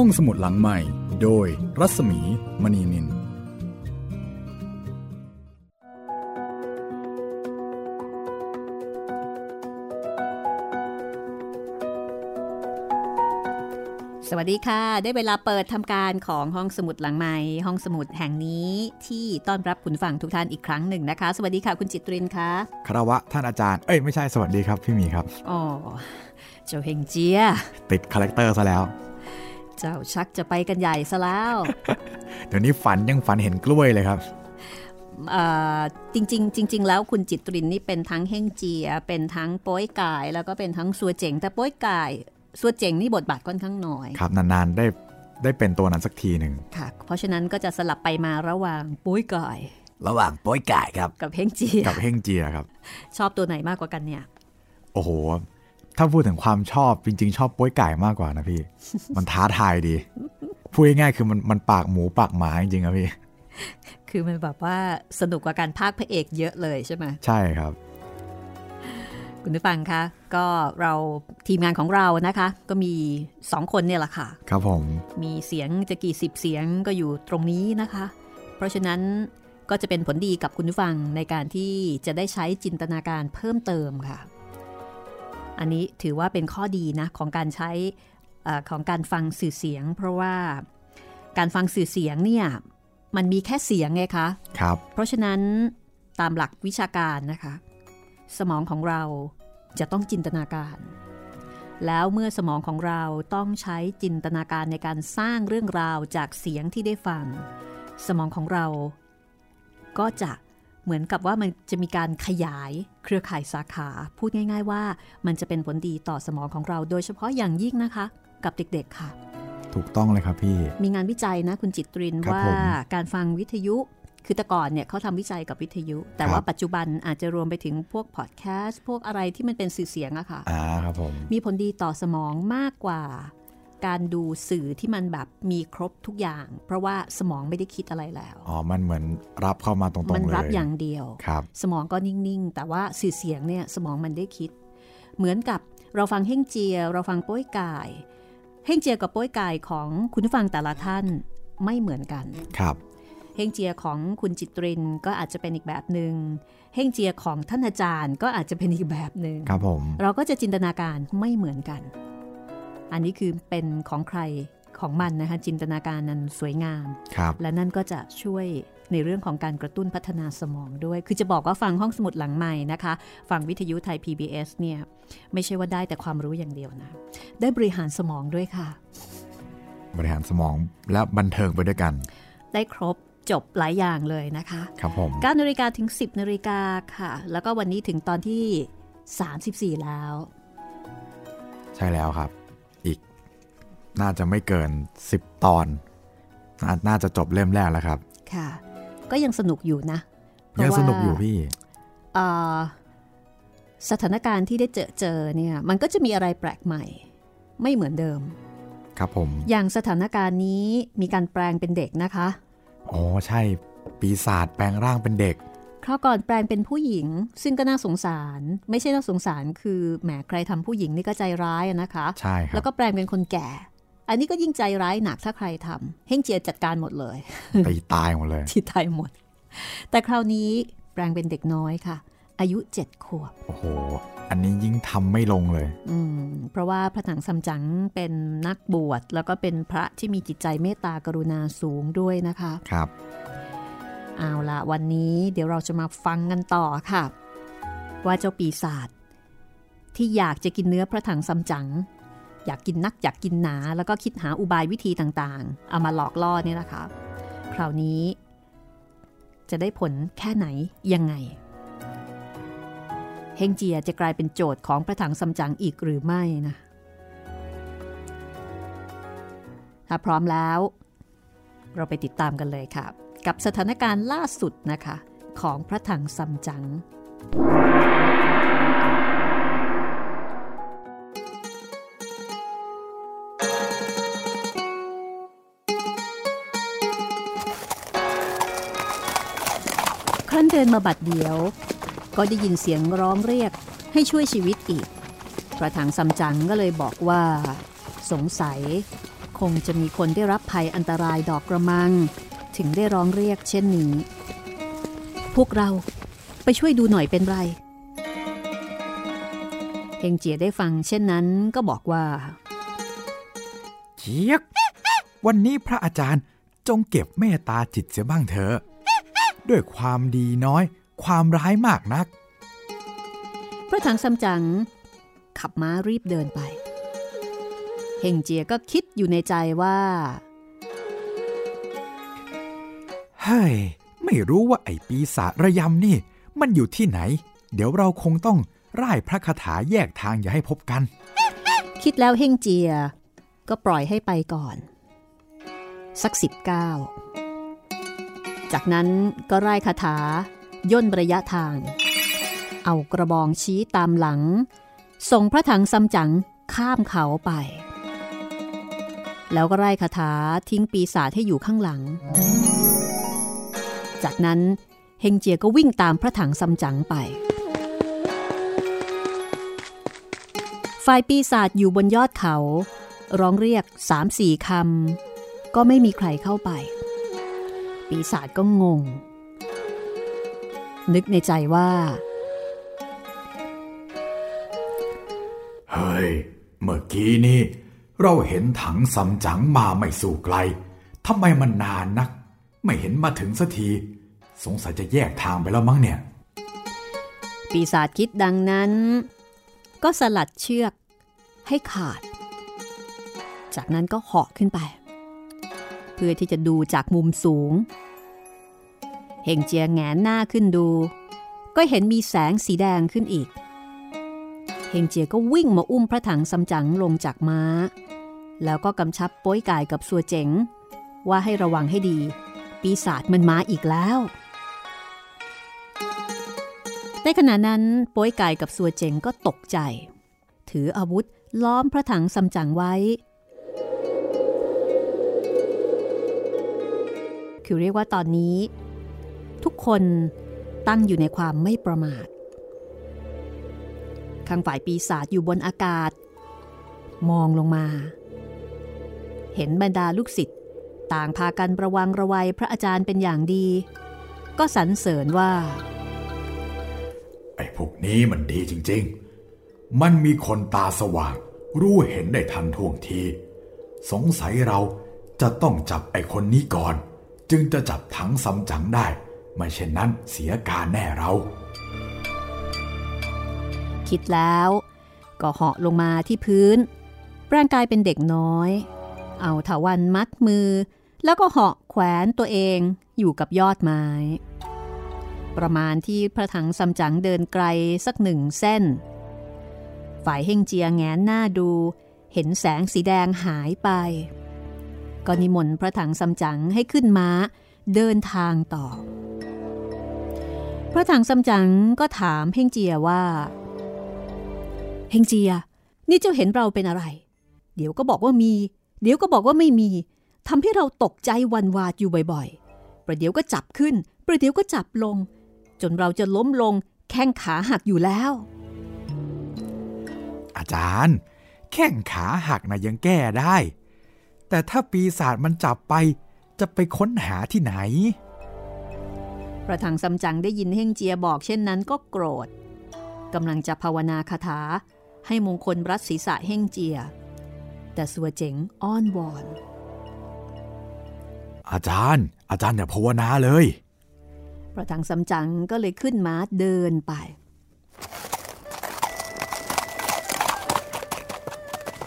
ห้องสมุดหลังใหม่ โดยรัศมีมณีนิน สวัสดีค่ะ ได้เวลาเปิดทำการของห้องสมุดหลังใหม่ ห้องสมุดแห่งนี้ที่ต้อนรับคุณฟังทุกท่านอีกครั้งหนึ่งนะคะ สวัสดีค่ะคุณจิตรินคะคารวะท่านอาจารย์ เอ้ยไม่ใช่สวัสดีครับพี่มีครับ อ๋อ เจ้าเฮงเจีย ติด character ซะแล้ว เจ้าชักจะไปกันใหญ่ซะแล้ว เดี๋ยวนี้ฝันยังฝันเห็นกล้วยเลยครับจริงๆจริง ๆ แล้วคุณจิตรินนี่เป็นทั้งเฮงเจีย เป็นทั้งโป้ยก่าย แล้วก็เป็นทั้งซัวเจ๋ง แต่โป้ยก่ายซัวเจ๋งนี่บทบาทค่อนข้างน้อย ครับนานๆได้ได้เป็นตัวนั้นสักทีหนึ่งค่ะ เพราะฉะนั้นก็จะสลับไปมาระหว่างโป้ยก่ายระหว่างโป้ยก่ายครับ กับเฮงเจีย กับเฮงเจียครับ ชอบตัวไหนมากกว่ากันเนี่ย โอ้โห ถ้าพูดถึงความชอบจริง ๆ ชอบปุ้ยก่ายมากกว่านะพี่ มันท้าทายดี พูดง่ายๆคือมันมันปากหมูปากหมาจริงๆครับพี่ คือมันแบบว่าสนุกกว่าการพากพระเอกเยอะเลยใช่ไหมใช่ครับ คุณผู้ฟังคะก็เราทีมงานของเรานะคะ ก็มีสองคนเนี่ยแหละค่ะ ครับผม มีเสียงจะกี่สิบเสียงก็อยู่ตรงนี้นะคะ เพราะฉะนั้นก็จะเป็นผลดีกับคุณผู้ฟังในการที่จะได้ใช้จินตนาการเพิ่มเติมค่ะ อันนี้ถือว่าเป็นข้อดีนะของการใช้อของการฟังสื่อเสียง เพราะว่าการฟังสื่อเสียงเนี่ยมันมีแค่เสียงไงคะครับ เพราะฉะนั้นตามหลักวิชาการนะคะ สมองของเราจะต้องจินตนาการ แล้วเมื่อสมองของเราต้องใช้จินตนาการในการสร้างเรื่องราวจากเสียงที่ได้ฟัง สมองของเราก็จะ เหมือนกับว่ามันจะมีการขยายเครือข่ายสาขา พูดง่าย ๆ ว่ามันจะเป็นผลดีต่อสมองของเราโดยเฉพาะอย่างยิ่งนะคะ กับเด็กๆค่ะ ถูกต้องเลยครับพี่ มีงานวิจัยนะคุณจิตรินว่าการฟังวิทยุคือแต่ก่อนเนี่ยเขาทำวิจัยกับวิทยุ แต่ว่าปัจจุบันอาจจะรวมไปถึงพวกพอดแคสต์พวกอะไรที่มันเป็นสื่อเสียงอะค่ะอ่าครับผมมีผลดีต่อสมองมากกว่า การดูสื่อที่มันแบบมีครบทุกอย่าง เพราะว่าสมองไม่ได้คิดอะไรแล้วอ๋อมันเหมือนรับเข้ามาตรงๆเลยมันรับอย่างเดียวครับสมองก็นิ่งๆ แต่ว่าสื่อเสียงเนี่ยสมองมันได้คิด เหมือนกับเราฟังเฮ่งเจีย เราฟังโป้ยกายเฮ่งเจียกับโป้ยกายของคุณผู้ฟังแต่ละท่านไม่เหมือนกันครับเฮงเจียของคุณจิตรินก็อาจจะเป็นอีกแบบหนึง่งเฮงเจียของท่านอาจารย์ก็อาจจะเป็นอีกแบบหนึง่งครับผมเราก็จะจินตนาการไม่เหมือนกัน อันนี้คือเป็นของใครของมันนะคะจินตนาการนั้นสวยงาม และนั่นก็จะช่วยในเรื่องของการกระตุ้นพัฒนาสมองด้วย คือจะบอกว่าฟังห้องสมุดหลังใหม่นะคะ ฟังวิทยุไทย PBS เนี่ยไม่ใช่ว่าได้แต่ความรู้อย่างเดียวนะ ได้บริหารสมองด้วยค่ะ บริหารสมองและบันเทิงไปด้วยกัน ได้ครบจบหลายอย่างเลยนะคะครับผม9นาฬิกาถึง 10นาฬิกาค่ะ แล้วก็วันนี้ถึงตอนที่ 34 แล้ว ใช่แล้วครับอีก น่าจะไม่เกิน 10 ตอนน่าจะจบเล่มแรกแล้วครับ ค่ะ ก็ยังสนุกอยู่นะยังสนุกอยู่พี่สถานการณ์ที่ได้เจอเจอเนี่ย มันก็จะมีอะไรแปลกใหม่ ไม่เหมือนเดิม ครับผม อย่างสถานการณ์นี้มีการแปลงเป็นเด็กนะคะ อ๋อ ใช่ ปีศาจแปลงร่างเป็นเด็กคราวก่อนแปลงเป็นผู้หญิง ซึ่งก็น่าสงสาร ไม่ใช่น่าสงสารคือแหมใครทำผู้หญิงนี่ก็ใจร้ายนะคะ ใช่ครับแล้วก็แปลงเป็นคนแก่ อันนี้ก็ยิ่งใจร้ายหนักถ้าใครทำเฮงเจียจัดการหมดเลยตีตายหมดเลยที่ตายหมด แต่คราวนี้แปลงเป็นเด็กน้อยค่ะ อายุเจ็ดขวบ โอ้โห อันนี้ยิ่งทำไม่ลงเลย อืม เพราะว่าพระถังซัมจั๋งเป็นนักบวช แล้วก็เป็นพระที่มีจิตใจเมตตากรุณาสูงด้วยนะคะ ครับ เอาละวันนี้เดี๋ยวเราจะมาฟังกันต่อค่ะ ว่าเจ้าปีศาจที่อยากจะกินเนื้อพระถังซัมจั๋ง อยากกินนักอยากกินหนา แล้วก็คิดหาอุบายวิธีต่างๆ เอามาหลอกล่อเนี่ยนะคะ คราวนี้ จะได้ผลแค่ไหนยังไง เฮงเจียจะกลายเป็นโจทย์ของพระถังซัมจั๋งอีกหรือไม่นะ ถ้าพร้อมแล้ว เราไปติดตามกันเลยค่ะกับสถานการณ์ล่าสุดนะคะ ของพระถังซัมจั๋ง ดินมาบัดเดียว ก็ได้ยินเสียงร้องเรียกให้ช่วยชีวิตอีกพระถังซัมจั๋งก็เลยบอกว่า สงสัย คงจะมีคนได้รับภัยอันตรายดอกกระมัง ถึงได้ร้องเรียกเช่นนี้ พวกเราไปช่วยดูหน่อยเป็นไรเฮงเจียได้ฟังเช่นนั้นก็บอกว่า เจียก วันนี้พระอาจารย์จงเก็บเมตตาจิตเสียบ้างเถอะ ด้วยความดีน้อย ความร้ายมากนัก พระถังซัมจั๋งขับม้ารีบเดินไป เฮงเจียก็คิดอยู่ในใจว่าเฮ้ยไม่รู้ว่าไอ้ปีศาจระยำนี่ มันอยู่ที่ไหน เดี๋ยวเราคงต้องร่ายพระคาถาแยกทางอย่าให้พบกัน คิดแล้วเฮงเจีย ก็ปล่อยให้ไปก่อน สักสิบเก้า จากนั้นก็ไล่คาถา ย่นระยะทาง เอากระบองชี้ตามหลัง ส่งพระถังซัมจั๋งข้ามเขาไป แล้วก็ไล่คาถาทิ้งปีศาจให้อยู่ข้างหลัง จากนั้นเฮงเจียก็วิ่งตามพระถังซัมจั๋งไป ฝ่ายปีศาจอยู่บนยอดเขา ร้องเรียกสามสี่คำก็ไม่มีใครเข้าไป ปีศาจก็งง นึกในใจว่า เฮ้ย เมื่อกี้นี่ เราเห็นถังซัมจั๋งมาไม่สู่ไกลทำไมมันนานนัก ไม่เห็นมาถึงสักที สงสัยจะแยกทางไปแล้วมั้งเนี่ย ปีศาจคิดดังนั้น ก็สลัดเชือกให้ขาด จากนั้นก็เหาะขึ้นไป เพื่อที่จะดูจากมุมสูง เฮงเจียแงนหน้าขึ้นดู ก็เห็นมีแสงสีแดงขึ้นอีก เฮงเจียก็วิ่งมาอุ้มพระถังซัมจั๋งลงจากม้า แล้วก็กำชับป้อยกายกับสัวเจ๋ง ว่าให้ระวังให้ดี ปีศาจมันมาอีกแล้วในขณะนั้นป้อยกายกับสัวเจ๋งก็ตกใจ ถืออาวุธล้อมพระถังซัมจั๋งไว้ คือเรียกว่าตอนนี้ ทุกคนตั้งอยู่ในความไม่ประมาทข้างฝ่ายปีศาจอยู่บนอากาศ มองลงมา เห็นบรรดาลูกศิษย์ต่างพากันระวังระวัยพระอาจารย์เป็นอย่างดี ก็สรรเสริญว่า ไอ้พวกนี้มันดีจริง ๆ มันมีคนตาสว่าง รู้เห็นได้ทันท่วงที สงสัยเราจะต้องจับไอ้คนนี้ก่อน จึงจะจับถังซัมจั๋งได้ ไม่เช่นนั้นเสียการแน่เรา คิดแล้ว ก็เหาะลงมาที่พื้น ร่างกายเป็นเด็กน้อย เอาถาวันมัดมือ แล้วก็เหาะแขวนตัวเองอยู่กับยอดไม้ ประมาณที่พระถังซัมจั๋งเดินไกลสักหนึ่งเส้น ฝ่ายเฮงเจียแงนหน้าดู เห็นแสงสีแดงหายไป ก็นิมนต์พระถังซัมจั๋งให้ขึ้นม้า เดินทางต่อ พระถังซัมจั๋งก็ถามเฮงเจียว่าเฮงเจีย นี่เจ้าเห็นเราเป็นอะไร เดี๋ยวก็บอกว่ามี เดี๋ยวก็บอกว่าไม่มีทำให้เราตกใจวันวาดอยู่บ่อยๆ ประเดี๋ยวก็จับขึ้น ประเดี๋ยวก็จับลง จนเราจะล้มลงแข้งขาหักอยู่แล้ว อาจารย์ แข้งขาหักนะยังแก้ได้ แต่ถ้าปีศาจมันจับไปจะไปค้นหาที่ไหนพระถังซัมจั๋งได้ยินเฮงเจียบอกเช่นนั้นก็โกรธกำลังจะภาวนาคาถาให้มงคลรัดศีรษะเฮงเจีย แต่สัวเจ๋งอ้อนวอน อาจารย์ อาจารย์อย่าภาวนาเลยพระถังซัมจั๋งก็เลยขึ้นม้าเดินไป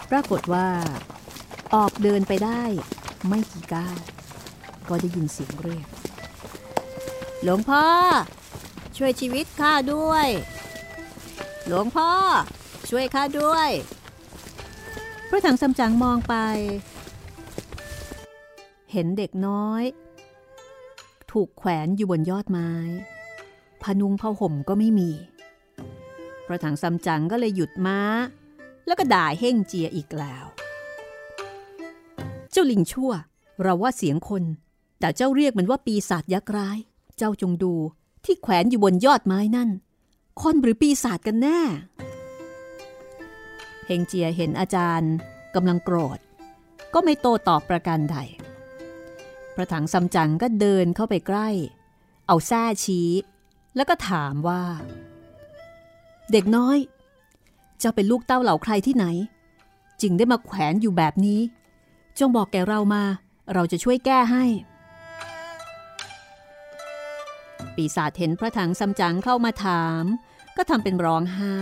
ปรากฏว่า ออกเดินไปได้ไม่กี่ก้าวก็ได้ยินเสียงเรียก หลวงพ่อ ช่วยชีวิตข้าด้วย หลวงพ่อ ช่วยข้าด้วยพระถังซัมจั๋งมองไป เห็นเด็กน้อย ถูกแขวนอยู่บนยอดไม้ พนุงผ้าห่มก็ไม่มีพระถังซัมจั๋งก็เลยหยุดม้า แล้วก็ด่าเฮ่งเจียอีกแล้ว เจ้าลิงชั่ว เราว่าเสียงคน แต่เจ้าเรียกมันว่าปีศาจยักษ์ร้าย เจ้าจงดูที่แขวนอยู่บนยอดไม้นั่น คนหรือปีศาจกันแน่เฮงเจียเห็นอาจารย์กำลังโกรธ ก็ไม่โตตอบประการใด พระถังซัมจั๋งก็เดินเข้าไปใกล้ เอาแส้ชี้ แล้วก็ถามว่า เด็กน้อย เจ้าเป็นลูกเต้าเหล่าใครที่ไหน จึงได้มาแขวนอยู่แบบนี้ จงบอกแกเรามา เราจะช่วยแก้ให้ ปีศาจเห็นพระถังซัมจั๋งเข้ามาถาม ก็ทำเป็นร้องไห้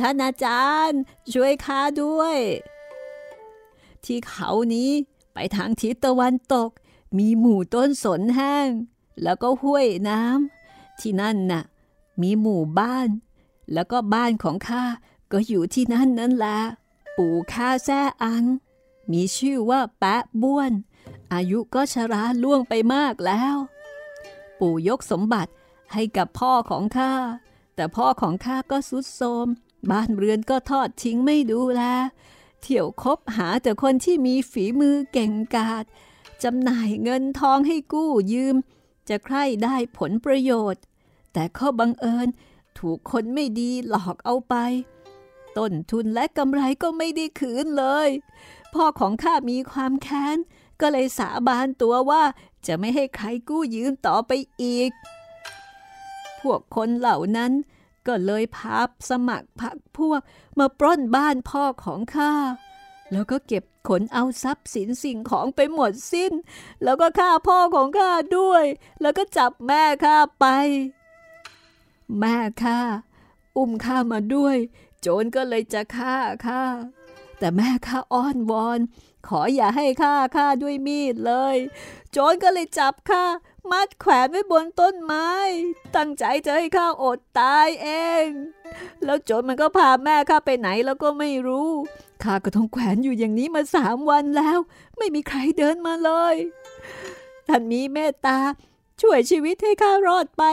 ท่านอาจารย์ ช่วยข้าด้วย ที่เขานี้ไปทางทิศตะวันตก มีหมู่ต้นสนแห้ง แล้วก็ห้วยน้ำที่นั่นน่ะ มีหมู่บ้าน แล้วก็บ้านของข้าก็อยู่ที่นั่นนั่นแหละ ปู่ข้าแซ่อัง มีชื่อว่าแปะบ้วน อายุก็ชราล่วงไปมากแล้ว ปู่ยกสมบัติให้กับพ่อของข้า แต่พ่อของข้าก็สุดโทมบ้านเรือนก็ทอดทิ้งไม่ดูแล เที่ยวคบหาแต่คนที่มีฝีมือเก่งกาจจำหน่ายเงินทองให้กู้ยืม จะใคร่ได้ผลประโยชน์ แต่ข้อบังเอิญถูกคนไม่ดีหลอกเอาไป ต้นทุนและกำไรก็ไม่ได้คืนเลย พ่อของข้ามีความแค้น ก็เลยสาบานตัวว่าจะไม่ให้ใครกู้ยืมต่อไปอีก พวกคนเหล่านั้นก็เลยพาสมัครพักพวกมาปล้นบ้านพ่อของข้า แล้วก็เก็บขนเอาทรัพย์สินสิ่งของไปหมดสิ้น แล้วก็ฆ่าพ่อของข้าด้วย แล้วก็จับแม่ข้าไป แม่ข้าอุ้มข้ามาด้วย โจรก็เลยจะฆ่าข้าแต่แม่ข้าอ้อนวอน ขออย่าให้ฆ่าข้าด้วยมีดเลย โจรก็เลยจับข้ามัดแขวนไว้บนต้นไม้ ตั้งใจจะให้ข้าอดตายเอง แล้วโจรมันก็พาแม่ข้าไปไหนแล้วก็ไม่รู้ข้าก็ต้องแขวนอยู่อย่างนี้มาสามวันแล้ว ไม่มีใครเดินมาเลยท่านมีเมตตาช่วยชีวิตให้ข้ารอดไป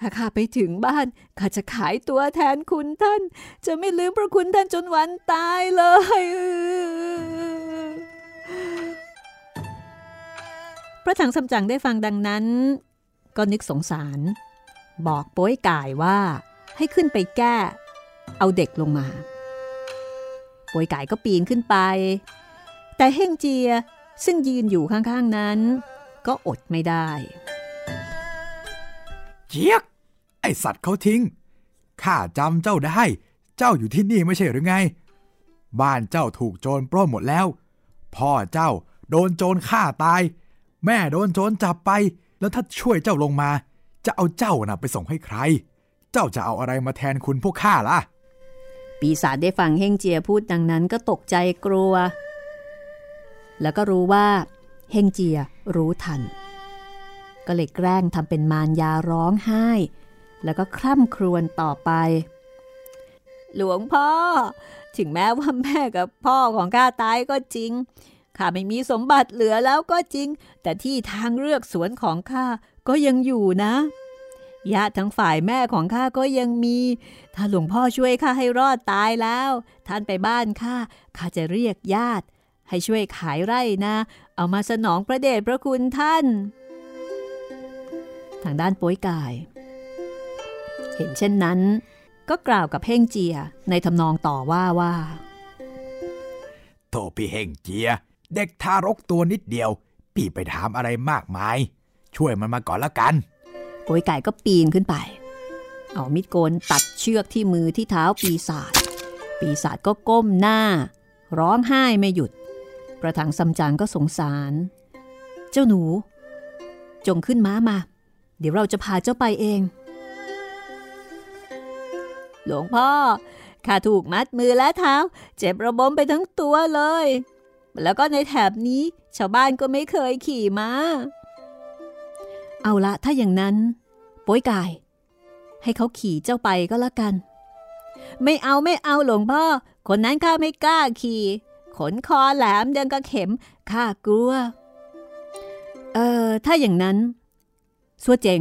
ถ้าข้าไปถึงบ้านข้าจะขายตัวแทนคุณท่าน จะไม่ลืมพระคุณท่านจนวันตายเลย พระถังสำจังได้ฟังดังนั้น ก็นึกสงสาร บอกโป้ยก่ายว่าให้ขึ้นไปแก้ เอาเด็กลงมาโป้ยก่ายก็ปีนขึ้นไป แต่เฮ่งเจียซึ่งยืนอยู่ข้างๆนั้น ก็อดไม่ได้ เจี๊ยก ไอสัตว์เขาทิ้ง ข้าจำเจ้าได้ เจ้าอยู่ที่นี่ไม่ใช่หรือไง บ้านเจ้าถูกโจรปล้นหมดแล้ว พ่อเจ้าโดนโจรฆ่าตาย แม่โดนโจรจับไป แล้วถ้าช่วยเจ้าลงมา จะเอาเจ้าน่ะไปส่งให้ใคร เจ้าจะเอาอะไรมาแทนคุณพวกข้าล่ะ ปีศาจได้ฟังเฮงเจียพูดดังนั้นก็ตกใจกลัว แล้วก็รู้ว่าเฮงเจียรู้ทัน ก็เลยแกล้งทำเป็นมารยาร้องไห้ แล้วก็คร่ำครวญต่อไป หลวงพ่อ ถึงแม้ว่าแม่กับพ่อของข้าตายก็จริงข้าไม่มีสมบัติเหลือแล้วก็จริง แต่ที่ทางเลือกสวนของข้าก็ยังอยู่นะญาติทั้งฝ่ายแม่ของข้าก็ยังมี ถ้าหลวงพ่อช่วยข้าให้รอดตายแล้ว ท่านไปบ้านข้าข้าจะเรียกญาติ ให้ช่วยขายไร่นะ เอามาสนองพระเดชพระคุณท่านางด้านโป้ยกาย เห็นเช่นนั้น ก็กล่าวกับเพ่งเจียในทำนองต่อว่าว่า โทพี่เฮงเจีย เด็กทารกตัวนิดเดียว พี่ไปถามอะไรมากมาย ช่วยมันมาก่อนละกันโป้ยไก่ก็ปีนขึ้นไป เอามิดโกนตัดเชือกที่มือที่เท้าปีศาจ ปีศาจก็ก้มหน้า ร้องไห้ไม่หยุดประถังซัมจังก็สงสาร เจ้าหนู จงขึ้นม้ามา เดี๋ยวเราจะพาเจ้าไปเอง หลวงพ่อ ข้าถูกมัดมือและเท้า เจ็บระบมไปทั้งตัวเลย แล้วก็ในแถบนี้ ชาวบ้านก็ไม่เคยขี่ม้า เอาละถ้าอย่างนั้นป้ยกาย ให้เขาขี่เจ้าไปก็แล้วกัน ไม่เอาไม่เอาหลวงพ่อ คนนั้นข้าไม่กล้าขี่ ขนคอแหลมยังกระเข็มข้ากลัว เออถ้าอย่างนั้น สัวเจ๋ง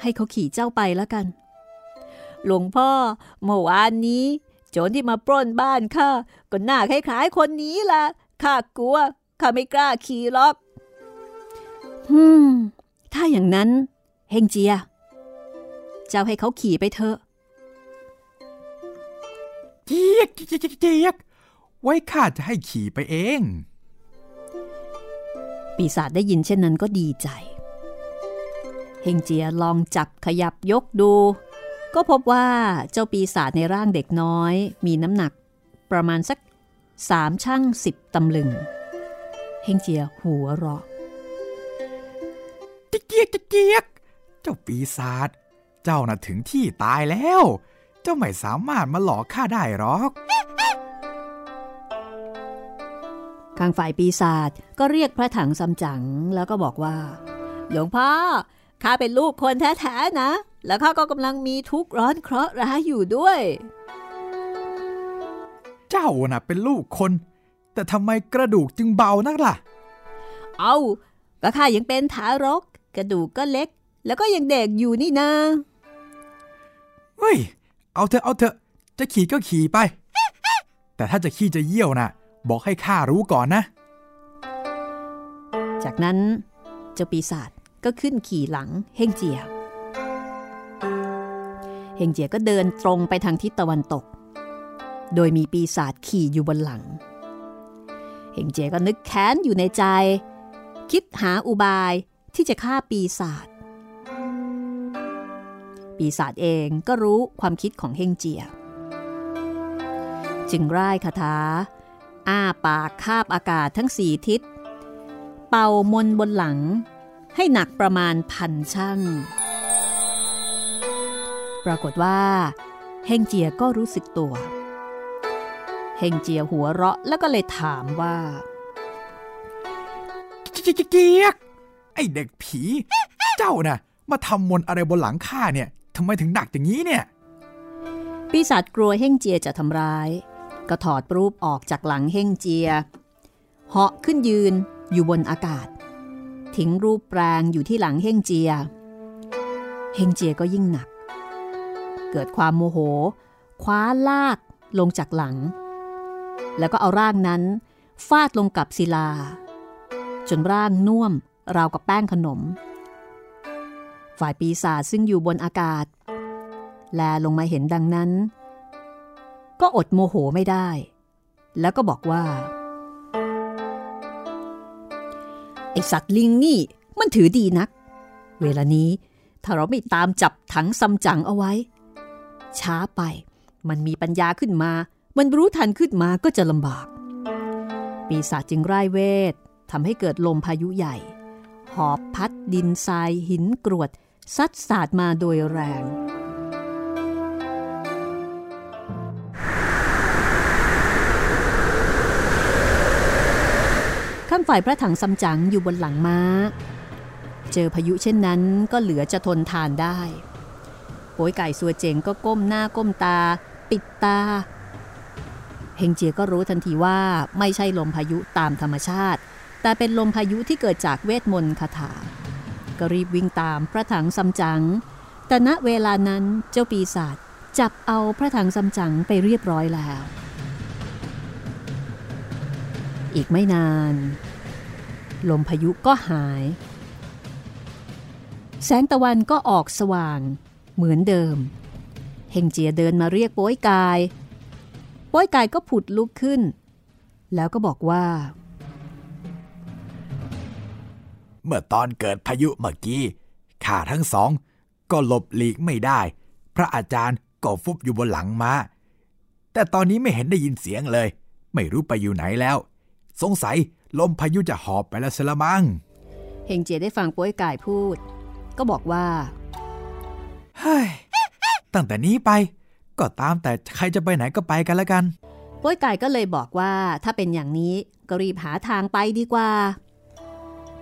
ให้เขาขี่เจ้าไปแล้วกัน หลวงพ่อเมื่อวานนี้ โจรที่มาปล้นบ้านข้าก็หน้าคล้ายๆคนนี้ล่ะข้ากลัวข้าไม่กล้าขี่หรอกฮึมถ้าอย่างนั้น เฮงเจีย เจ้าให้เขาขี่ไปเถอะเจี๊ยกเจี๊ยกเจี๊ยกไว้ข้าจะให้ขี่ไปเอง ปีศาจได้ยินเช่นนั้นก็ดีใจ เฮงเจียลองจับขยับยกดู ก็พบว่าเจ้าปีศาจในร่างเด็กน้อย มีน้ำหนักประมาณสักสามช่างสิบตำลึง เฮงเจียหัวเราะจิกเกียกจิกเกียกเจ้าปีศาจเจ้าน่ะถึงที่ตายแล้ว เจ้าไม่สามารถมาหลอกข้าได้หรอกข้างฝ่ายปีศาจก็เรียกพระถังซัมจั๋งแล้วก็บอกว่า หลวงพ่อ ข้าเป็นลูกคนแท้ๆนะ แล้วข้าก็กำลังมีทุกข์ร้อนเคราะห์ร้ายอยู่ด้วย เจ้าน่ะเป็นลูกคน แต่ทำไมกระดูกจึงเบานักล่ะ เอาก็ข้ายังเป็นทารก กระดูกก็เล็ก แล้วก็ยังเด็กอยู่นี่นาเฮ้ย เอาเถอะเอาเถอะจะขี่ก็ขี่ไป แต่ถ้าจะขี้จะเยี่ยวน่ะบอกให้ข้ารู้ก่อนนะ จากนั้นเจ้าปีศาจ ก็ขึ้นขี่หลังเฮงเจีย เฮงเจียก็เดินตรงไปทางทิศตะวันตก โดยมีปีศาจขี่อยู่บนหลัง เฮงเจียก็นึกแค้นอยู่ในใจ คิดหาอุบายที่จะฆ่าปีศาจ ปีศาจเองก็รู้ความคิดของเฮงเจีย จึงร่ายคาถา อ้าปากคาบอากาศทั้งสี่ทิศ เป่ามนบนหลัง ให้หนักประมาณพันช่างปรากฏว่าเฮงเจียก็รู้สึกตัวเฮงเจียหัวเราะแล้วก็เลยถามว่าจิกเกียกไอเด็กผี เจ้าน่ะ มาทำมนต์อะไรบนหลังข้าเนี่ยทำไมถึงหนักอย่างนี้เนี่ยปีศาจกลัวเฮงเจียจะทำร้าย ก็ถอดรูปออกจากหลังเฮงเจียเหาะขึ้นยืนอยู่บนอากาศ ทิ้งรูปแปลงอยู่ที่หลังเฮงเจีย เฮงเจียก็ยิ่งหนัก เกิดความโมโห คว้าลากลงจากหลัง แล้วก็เอาร่างนั้นฟาดลงกับศิลา จนร่างน่วมราวกับแป้งขนม ฝ่ายปีศาจซึ่งอยู่บนอากาศ แลลงมาเห็นดังนั้น ก็อดโมโหไม่ได้ แล้วก็บอกว่า ไอสัตว์ลิงนี่มันถือดีนัก เวลานี้ถ้าเราไม่ตามจับถังซัมจั๋งเอาไว้ ช้าไป มันมีปัญญาขึ้นมา มันรู้ทันขึ้นมาก็จะลำบาก ปีศาจจึงไร้เวททำให้เกิดลมพายุใหญ่ หอบพัดดินทรายหินกรวดซัดสาดมาโดยแรง ข้างฝ่ายพระถังซัมจั๋งอยู่บนหลังม้า เจอพายุเช่นนั้นก็เหลือจะทนทานได้โป้ยไก่สัวเจ๋งก็ก้มหน้าก้มตา ปิดตาเฮงเจียก็รู้ทันทีว่าไม่ใช่ลมพายุตามธรรมชาติ แต่เป็นลมพายุที่เกิดจากเวทมนต์คาถา ก็รีบวิ่งตามพระถังซัมจั๋งแต่ณเวลานั้นเจ้าปีศาจจับเอาพระถังซัมจั๋งไปเรียบร้อยแล้ว อีกไม่นาน ลมพายุก็หาย แสงตะวันก็ออกสว่าง เหมือนเดิม เฮงเจียเดินมาเรียกโป้ยกาย โป้ยกายก็ผุดลุกขึ้น แล้วก็บอกว่า เมื่อตอนเกิดพายุเมื่อกี้ข้าทั้งสอง ก็หลบหลีกไม่ได้ พระอาจารย์ก็ฟุบอยู่บนหลังมา้าแต่ตอนนี้ไม่เห็นได้ยินเสียงเลย ไม่รู้ไปอยู่ไหนแล้ว สงสัยลมพายุจะหอบไปแล้วสละมังเฮงเจียได้ฟังโป้ยกายพูด ก็บอกว่าเฮ้ยตั้งแต่นี้ไป ก็ตามแต่ใครจะไปไหนก็ไปกันแล้วกันโป้ยไก่ก็เลยบอกว่าถ้าเป็นอย่างนี้ก็รีบหาทางไปดีกว่า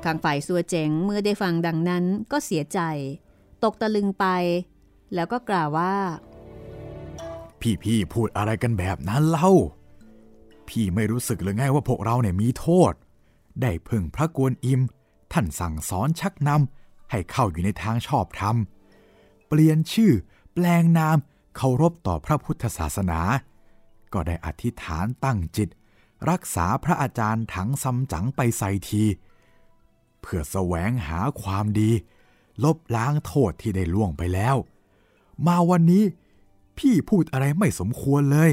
ข้างฝ่ายสัวเจ๋งเมื่อได้ฟังดังนั้นก็เสียใจ ตกตะลึงไป แล้วก็กล่าวว่า พี่ๆพูดอะไรกันแบบนั้นเล่า พี่ไม่รู้สึกเลยไงว่าพวกเราเนี่ยมีโทษ ได้พึ่งพระกวนอิม ท่านสั่งสอนชักนำให้เข้าอยู่ในทางชอบธรรม เปลี่ยนชื่อ แปลงนามเคารพต่อพระพุทธศาสนา ก็ได้อธิษฐานตั้งจิต รักษาพระอาจารย์ถังซัมจั๋งไปใส่ที เพื่อแสวงหาความดี ลบล้างโทษที่ได้ล่วงไปแล้ว มาวันนี้พี่พูดอะไรไม่สมควรเลย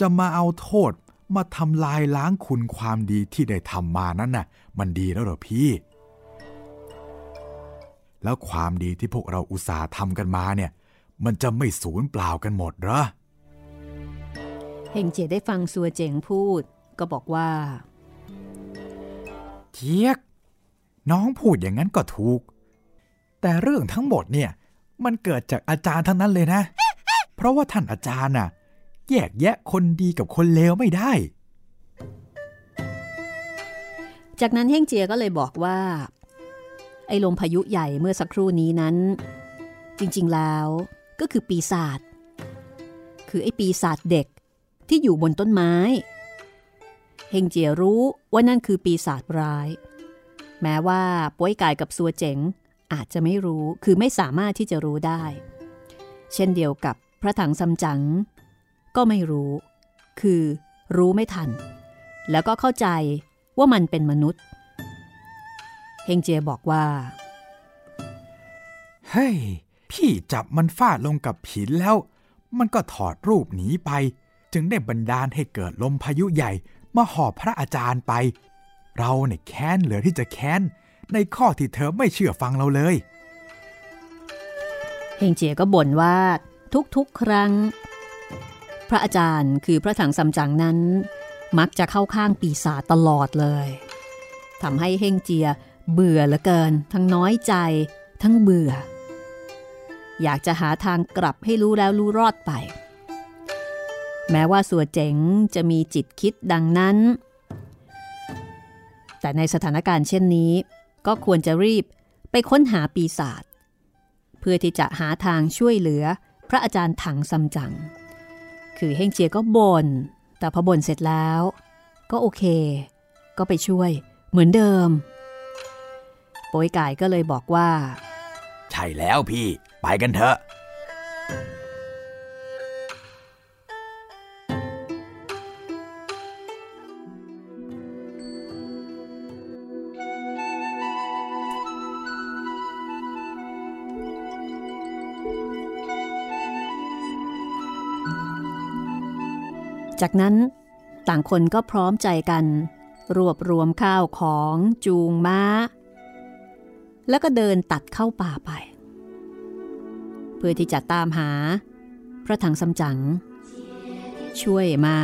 จะมาเอาโทษมาทำลายล้างคุณความดีที่ได้ทำมานั้นน่ะ มันดีแล้วเหรอพี่ แล้วความดีที่พวกเราอุตส่าห์ทำกันมาเนี่ย มันจะไม่สูญเปล่ากันหมดเหรอเฮงเจได้ฟังซัวเจ๋งพูด ก็บอกว่าเจี๊ยก น้องพูดอย่างนั้นก็ถูก แต่เรื่องทั้งหมดเนี่ย มันเกิดจากอาจารย์ทั้งนั้นเลยนะ เพราะว่าท่านอาจารย์น่ะ แยกแยะคนดีกับคนเลวไม่ได้ จากนั้นเฮงเจียก็เลยบอกว่า ไอ้ลมพายุใหญ่เมื่อสักครู่นี้นั้น จริงๆแล้วก็คือปีศาจคือไอ้ปีศาจเด็กที่อยู่บนต้นไม้เฮงเจียรู้ว่านั่นคือปีศาจร้าย แม้ว่าป้วยกายกับซัวเจ๋งอาจจะไม่รู้คือไม่สามารถที่จะรู้ได้ เช่นเดียวกับพระถังซัมจั๋ง ก็ไม่รู้ คือรู้ไม่ทัน แล้วก็เข้าใจว่ามันเป็นมนุษย์ เฮงเจียบอกว่า เฮ้ยพี่จับมันฟาดลงกับหินแล้ว มันก็ถอดรูปหนีไป จึงได้บันดาลให้เกิดลมพายุใหญ่ มาหอบพระอาจารย์ไป เราเนี่ยแค้นเหลือที่จะแค้น ในข้อที่เธอไม่เชื่อฟังเราเลย เฮงเจียก็บ่นว่าทุกๆครั้ง พระอาจารย์คือพระถังซัมจั๋งนั้น มักจะเข้าข้างปีศาจตลอดเลยทำให้เฮงเจียเบื่อเหลือเกิน ทั้งน้อยใจ ทั้งเบื่อ อยากจะหาทางกลับให้รู้แล้วรู้รอดไป แม้ว่าสัวเจ๋งจะมีจิตคิดดังนั้น แต่ในสถานการณ์เช่นนี้ ก็ควรจะรีบไปค้นหาปีศาจเพื่อที่จะหาทางช่วยเหลือพระอาจารย์ถังซัมจั๋ง คือเฮงเจียก็บน่นแต่พอบ่นเสร็จแล้ว ก็โอเค ก็ไปช่วย เหมือนเดิมโป้ยกายก็เลยบอกว่า ใช่แล้วพี่ ไปกันเถอะ จากนั้นต่างคนก็พร้อมใจกัน รวบรวมข้าวของจูงม้า แล้วก็เดินตัดเข้าป่าไป เพื่อที่จะตามหา พระถังซัมจั๋งช่วยมา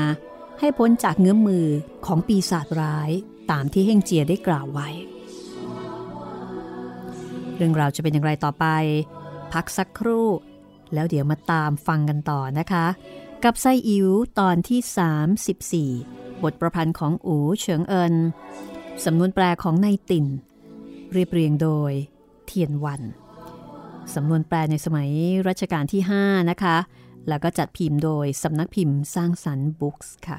ให้พ้นจากเงื้อมมือของปีศาจร้ายตามที่เฮงเจียได้กล่าวไว้ เรื่องราวจะเป็นอย่างไรต่อไป พักสักครู่ แล้วเดี๋ยวมาตามฟังกันต่อนะคะ กับไซอิ๋วตอนที่ 34 บทประพันธ์ของอูเฉิงเอินสำนวนแปลของนายติ่น เรียบเรียงโดยเทียนวันสำนวนแปลในสมัยรัชกาลที่ 5 นะคะ แล้วก็จัดพิมพ์โดยสำนักพิมพ์สร้างสรรค์บุ๊กส์ค่ะ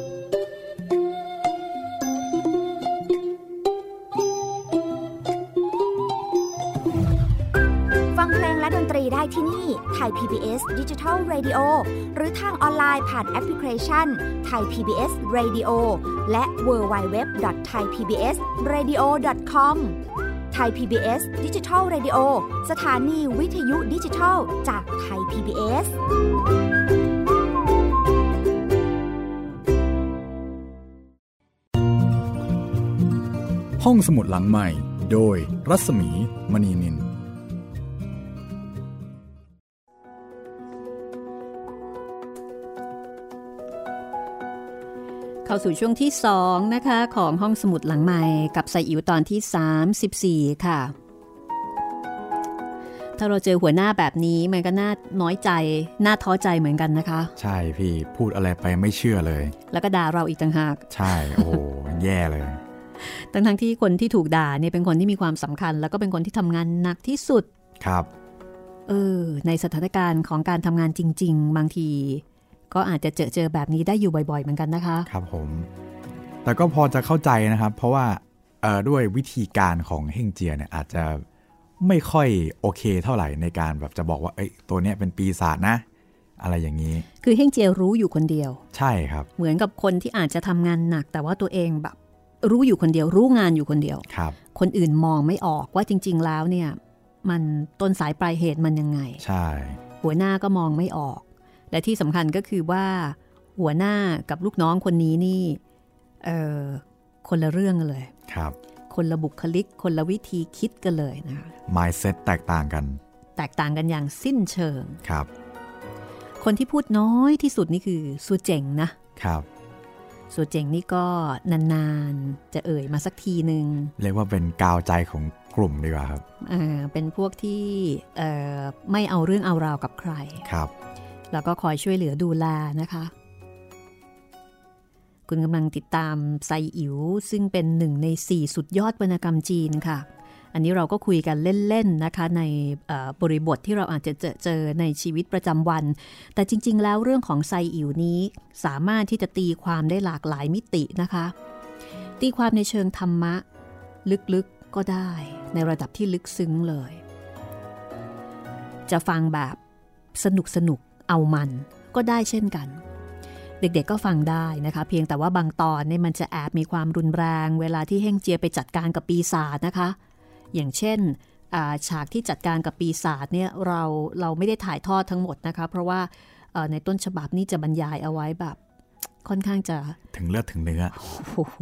รีได้ที่นี่ไทย PBS Digital Radio หรือทางออนไลน์ผ่านแอปพลิเคชันไทย PBS Radio และ w w w t h a i PBS Radio com ไทย PBS Digital Radio สถานีวิทยุดิจิทัลจากไทย PBS ห้องสมุดหลังใหม่ โดยรัศมีมณีนิน เข้าสู่ช่วงที่ 2 นะคะ ของห้องสมุดหลังใหม่กับใส่อิ๋วตอนที่ 34 ค่ะ ถ้าเราเจอหัวหน้าแบบนี้มันก็น่าน้อยใจ น่าท้อใจเหมือนกันนะคะ ใช่พี่พูดอะไรไปไม่เชื่อเลย แล้วก็ด่าเราอีกต่างหาก ใช่โอ้โหแย่เลยทั้งทั้งๆที่คนที่ถูกด่าเนี่ยเป็นคนที่มีความสำคัญ แล้วก็เป็นคนที่ทำงานหนักที่สุดครับเออในสถานการณ์ของการทำงานจริง ๆ บางที ก็อาจจะเจอเจอแบบนี้ได้อยู่บ่อยๆ เหมือนกันนะคะ ครับผม แต่ก็พอจะเข้าใจนะครับ เพราะว่าเอ่อด้วยวิธีการของเฮงเจียเนี่ยอาจจะไม่ค่อยโอเคเท่าไหร่ในการแบบจะบอกว่าเอ้ยตัวเนี้ยเป็นปีศาจนะ อะไรอย่างนี้ คือเฮงเจียรู้อยู่คนเดียว ใช่ครับ เหมือนกับคนที่อาจจะทำงานหนัก แต่ว่าตัวเองแบบรู้อยู่คนเดียวรู้งานอยู่คนเดียวครับ คนอื่นมองไม่ออกว่าจริง ๆ แล้วเนี่ย มันต้นสายปลายเหตุมันยังไง ใช่ หัวหน้าก็มองไม่ออก และที่สำคัญก็คือว่า หัวหน้ากับลูกน้องคนนี้นี่เออคนละเรื่องกันเลยครับ คนละบุคลิก คนละวิธีคิดกันเลยนะคะ mindset แตกต่างกัน แตกต่างกันอย่างสิ้นเชิงครับ คนที่พูดน้อยที่สุดนี่คือสูเจ๋งนะครับสูเจ๋งนี่ก็นานๆ จะเอ่ยมาสักทีหนึ่งเรียกว่าเป็นกาวใจของกลุ่มดีกว่าครับเอ่อเป็นพวกที่เอ่อไม่เอาเรื่องเอาราวกับใครครับ แล้วก็คอยช่วยเหลือดูแลนะคะ คุณกำลังติดตามไซอิ๋วซึ่งเป็นหนึ่งใน 4 สุดยอดวรรณกรรมจีนค่ะ อันนี้เราก็คุยกันเล่นๆนะคะ ในบริบทที่เราอาจจะเจอในชีวิตประจำวัน แต่จริง ๆ แล้วเรื่องของไซอิ๋วนี้สามารถที่จะตีความได้หลากหลายมิตินะคะ ตีความในเชิงธรรมะ ลึกๆก็ได้ในระดับที่ลึกซึ้งเลย จะฟังแบบสนุกสนุกๆ เอามันก็ได้เช่นกัน เด็กๆก็ฟังได้นะคะ เพียงแต่ว่าบางตอนเนี่ยมันจะแอบมีความรุนแรง เวลาที่เฮงเจียไปจัดการกับปีศาจนะคะ อย่างเช่นอ่าฉากที่จัดการกับปีศาจเนี่ยเราเราไม่ได้ถ่ายทอดทั้งหมดนะคะ เพราะว่าเอ่อในต้นฉบับนี่จะบรรยายเอาไว้แบบ ค่อนข้างจะถึงเลือดถึงเนื้อโอ้โห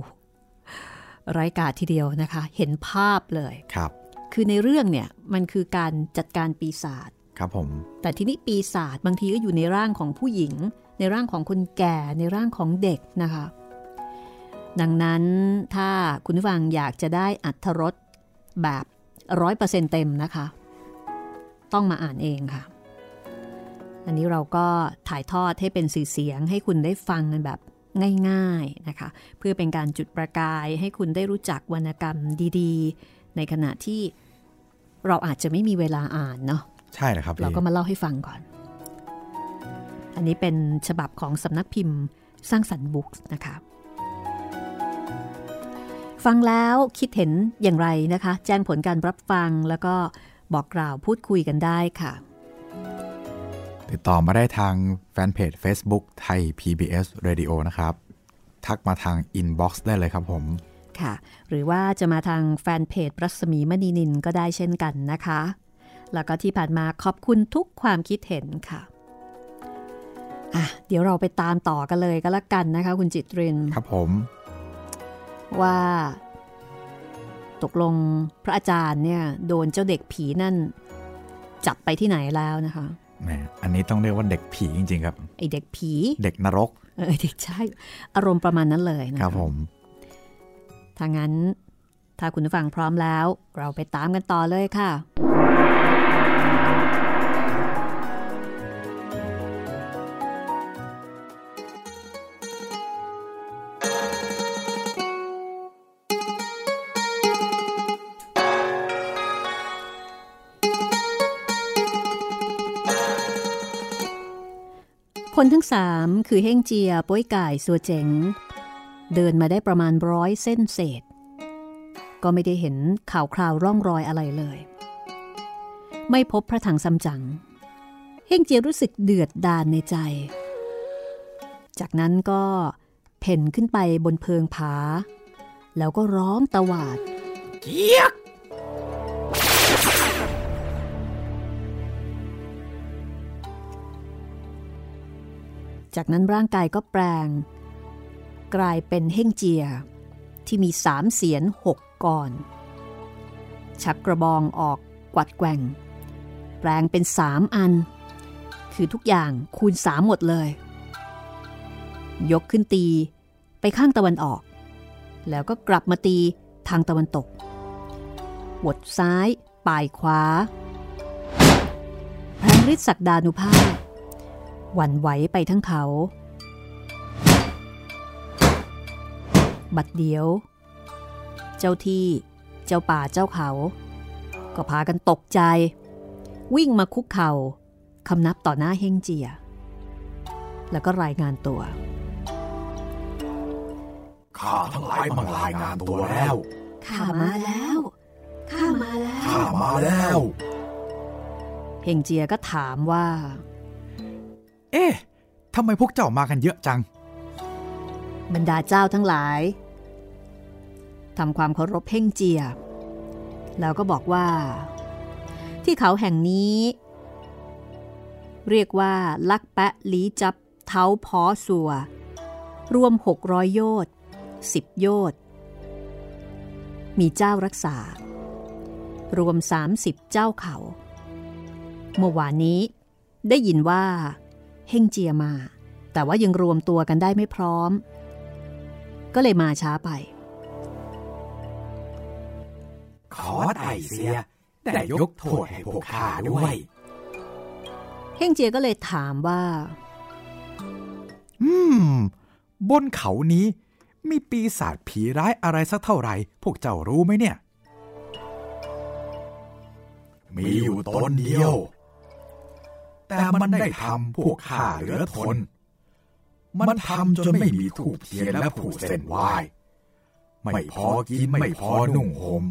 ไร้กาจทีเดียวนะคะ เห็นภาพเลยครับ คือในเรื่องเนี่ยมันคือการจัดการปีศาจ ครับผม แต่ที่นี้ปีศาจบางทีก็อยู่ในร่างของผู้หญิง ในร่างของคนแก่ในร่างของเด็กนะคะ ดังนั้นถ้าคุณผู้ฟังอยากจะได้อัธรสแบบร้อยเปอร์เซ็นเต็มนะคะ ต้องมาอ่านเองค่ะ อันนี้เราก็ถ่ายทอดให้เป็นสื่อเสียงให้คุณได้ฟังกันแบบง่ายๆนะคะ เพื่อเป็นการจุดประกายให้คุณได้รู้จักวรรณกรรมดีๆ ในขณะที่เราอาจจะไม่มีเวลาอ่านเนาะ ใช่เลยครับพี่เราก็มาเล่าให้ฟังก่อน อันนี้เป็นฉบับของสำนักพิมพ์สร้างสรรค์บุ๊กส์นะคะฟังแล้วคิดเห็นอย่างไรนะคะ แจ้งผลการรับฟังแล้วก็บอกกล่าวพูดคุยกันได้ค่ะ ติดต่อมาได้ทาง fanpage Facebook ไทย PBS Radio นะครับ ทักมาทาง inbox ได้เลยครับผม ค่ะ หรือว่าจะมาทางแฟนเพจรัศมีมณีนินก็ได้เช่นกันนะคะ แล้วก็ที่ผ่านมาขอบคุณทุกความคิดเห็นค่ะอะเดี๋ยวเราไปตามต่อกันเลยก็แล้วกันนะคะ คุณจิตรินครับผม ว่า ตกลงพระอาจารย์เนี่ย โดนเจ้าเด็กผีนั่น จับไปที่ไหนแล้วนะคะแหมอันนี้ต้องเรียกว่าเด็กผีจริง ๆ ครับไอเด็กผี เด็กนรกเออเด็กใช่อารมณ์ประมาณนั้นเลยนะคะครับผมถ้างั้น ถ้าคุณผู้ฟังพร้อมแล้ว เราไปตามกันต่อเลยค่ะ《 คนทั้งสามคือเฮ่งเจียป้วยก่ายสัวเจ๋ง เดินมาได้ประมาณร้อยเส้นเศษ ก็ไม่ได้เห็นข่าวคราวร่องรอยอะไรเลย ไม่พบพระถังซัมจั๋งเฮ่งเจียรู้สึกเดือดดานในใจ จากนั้นก็เพ่นขึ้นไปบนเพิงผา แล้วก็ร้องตะหวาด เจี๊ยก จากนั้นร่างกายก็แปลง กลายเป็นเฮ่งเจีย ที่มีสามเสียนหกกอน ชักกระบองออกกวัดแกว่ง แปลงเป็นสามอัน คือทุกอย่างคูณสามหมดเลย ยกขึ้นตีไปข้างตะวันออก แล้วก็กลับมาตีทางตะวันตกบดซ้าย ป่ายขวาแพงฤทธิ์ศักดานุภาพ หวั่นไหวไปทั้งเขา บัดเดียว เจ้าที่เจ้าป่าเจ้าเขา ก็พากันตกใจ วิ่งมาคุกเข่าคำนับต่อหน้าเฮงเจีย แล้วก็รายงานตัว ข้าทั้งหลายมารายงานตัวแล้ว ข้ามาแล้ว ข้ามาแล้ว ข้ามาแล้ว เฮงเจียก็ถามว่า เอ๊ะทำไมพวกเจ้ามากันเยอะจัง บรรดาเจ้าทั้งหลายทำความเคารพเพ่งเจีย แล้วก็บอกว่า ที่เขาแห่งนี้ เรียกว่า ลักแปะลีจับเท้าพอสัว รวม 600 โยชน์10 โยชน์มีเจ้ารักษา รวม 30 เจ้าเขา เมื่อวานนี้ได้ยินว่า เฮ่งเจียมา แต่ว่ายังรวมตัวกันได้ไม่พร้อม ก็เลยมาช้าไป ขอไต่เสียได้ยกโทษให้พวกข้าด้วย เฮ่งเจียก็เลยถามว่า อืม บนเขานี้ มีปีศาจผีร้ายอะไรสักเท่าไหร่ พวกเจ้ารู้ไหมเนี่ย มีอยู่ตนเดียว แต่มันได้ทำพวกข้าเหลือทน มันทำจนไม่มีถูกเทียนและผูกเส้นไหวไม่พอกินไม่พอนุ่งห่ม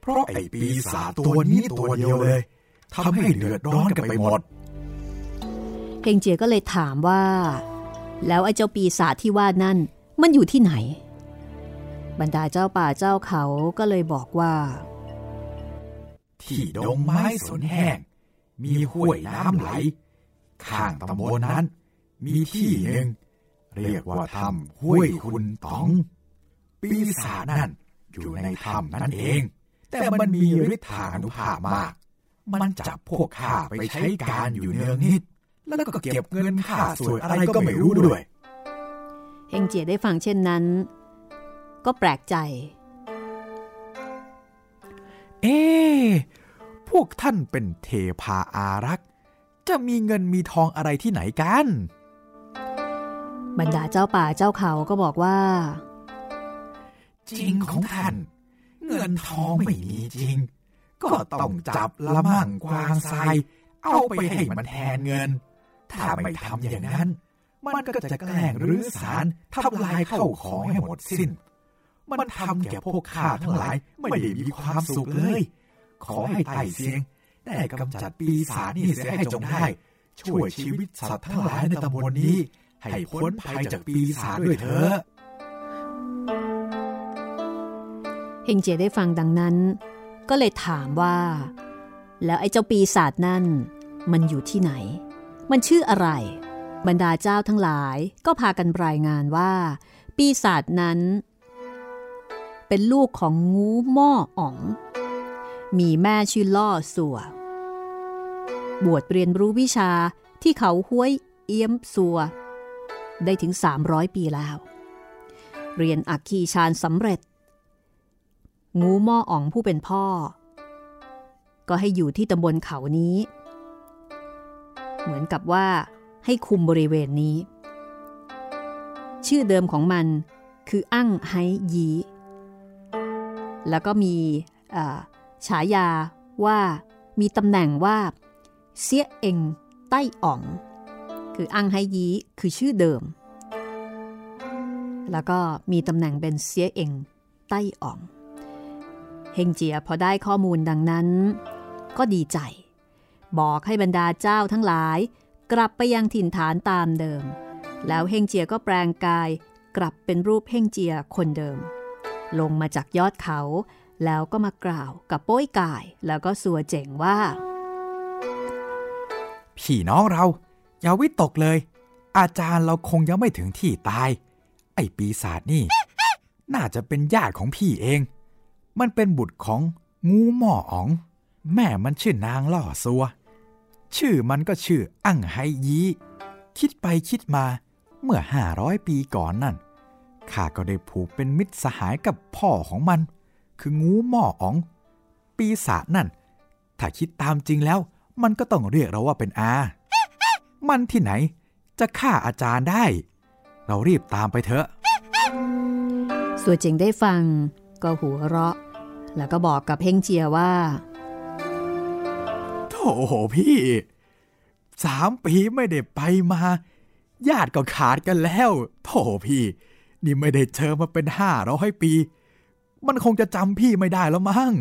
เพราะไอ้ปีศาจตัวนี้ตัวเดียวเลยทำให้เดือดร้อนกันไปหมดเฮงเจียก็เลยถามว่า แล้วไอ้เจ้าปีศาจที่ว่านั่น มันอยู่ที่ไหน บรรดาเจ้าป่าเจ้าเขาก็เลยบอกว่า ที่ดงไม้สนแห้ง มีห้วยน้ำไหล ข้างตำบลนั้น มีที่หนึ่งเรียกว่าถ้ำห้วยคุณต๋อง ปีศาจนั่นอยู่ในถ้ำนั่นเอง แต่มันมีฤทธานุภาพมาก มันจับพวกข้าไปใช้การอยู่เนืองนิด แล้วก็เก็บเงินค่าสวยอะไรก็ไม่รู้ด้วย เฮงเจียได้ฟังเช่นนั้น ก็แปลกใจ เอ๊ะ พวกท่านเป็นเทพาอารักษ์ จะมีเงินมีทองอะไรที่ไหนกัน บรรดาเจ้าป่าเจ้าเขาก็บอกว่า จริงของท่าน เงินทองไม่มีจริง ก็ต้องจับละมั่งกวางทราย เอาไปให้มันแทนเงิน ถ้าไม่ทำอย่างนั้น มันก็จะแกล้งรื้อสารทำลายเข้าของให้หมดสิ้น มันทำแก่พวกข้าทั้งหลาย ไม่ได้มีความสุขเลย ขอให้ไต่เสียง ได้กำจัดปีศาจนี่เสียให้จงได้ ช่วยชีวิตสัตว์ทั้งหลายในตำบลนี้ ให้พ้นภัยจากปีศาจด้วยเถอะเฮงเจียได้ฟังดังนั้น ก็เลยถามว่า แล้วไอ้เจ้าปีศาจนั่น มันอยู่ที่ไหน มันชื่ออะไร บรรดาเจ้าทั้งหลายก็พากันรายงานว่า ปีศาจนั้น เป็นลูกของงูหม้ออ๋อง มีแม่ชื่อล่อสัว บวชเรียนรู้วิชาที่เขาห้วยเอี้ยมสัว ได้ถึง 300 ปีแล้ว เรียนอักคีชาญสำเร็จ งูหม้ออ๋องผู้เป็นพ่อ ก็ให้อยู่ที่ตำบลเขานี้ เหมือนกับว่าให้คุมบริเวณนี้ ชื่อเดิมของมันคืออั้งไฮยี แล้วก็มีอ ฉายาว่ามีตำแหน่งว่า เสียเองใต้อ๋อง คืออังไฮยีคือชื่อเดิม แล้วก็มีตำแหน่งเป็นเสียเองไต้อ่องเฮงเจียพอได้ข้อมูลดังนั้น ก็ดีใจ บอกให้บรรดาเจ้าทั้งหลาย กลับไปยังถิ่นฐานตามเดิม แล้วเฮงเจียก็แปลงกายกลับเป็นรูปเฮงเจียคนเดิม ลงมาจากยอดเขา แล้วก็มากล่าวกับโป้ยกายแล้วก็สัวเจ๋งว่า พี่น้องเรา อย่าวิตกเลย อาจารย์เราคงยังไม่ถึงที่ตาย ไอ้ปีศาจนี่ น่าจะเป็นญาติของพี่เอง มันเป็นบุตรของงูหม้ออ๋อง แม่มันชื่อนางล่อซัว ชื่อมันก็ชื่ออั้งไฮยีคิดไปคิดมาเมื่อห้าร้อยปีก่อนนั่นข้าก็ได้ผูกเป็นมิตรสหายกับพ่อของมัน คืองูหม้ออ๋อง ปีศาจนั่น ถ้าคิดตามจริงแล้ว มันก็ต้องเรียกเราว่าเป็นอา มันที่ไหน จะฆ่าอาจารย์ได้ เรารีบตามไปเถอะสัวเจ๋งได้ฟัง ก็หัวเราะ แล้วก็บอกกับเฮงเจียว่าโถพี่สามปีไม่ได้ไปมา ญาติก็ขาดกันแล้วโถพี่ นี่ไม่ได้เจอมาเป็นห้าร้อยปี มันคงจะจำพี่ไม่ได้แล้วมั้ง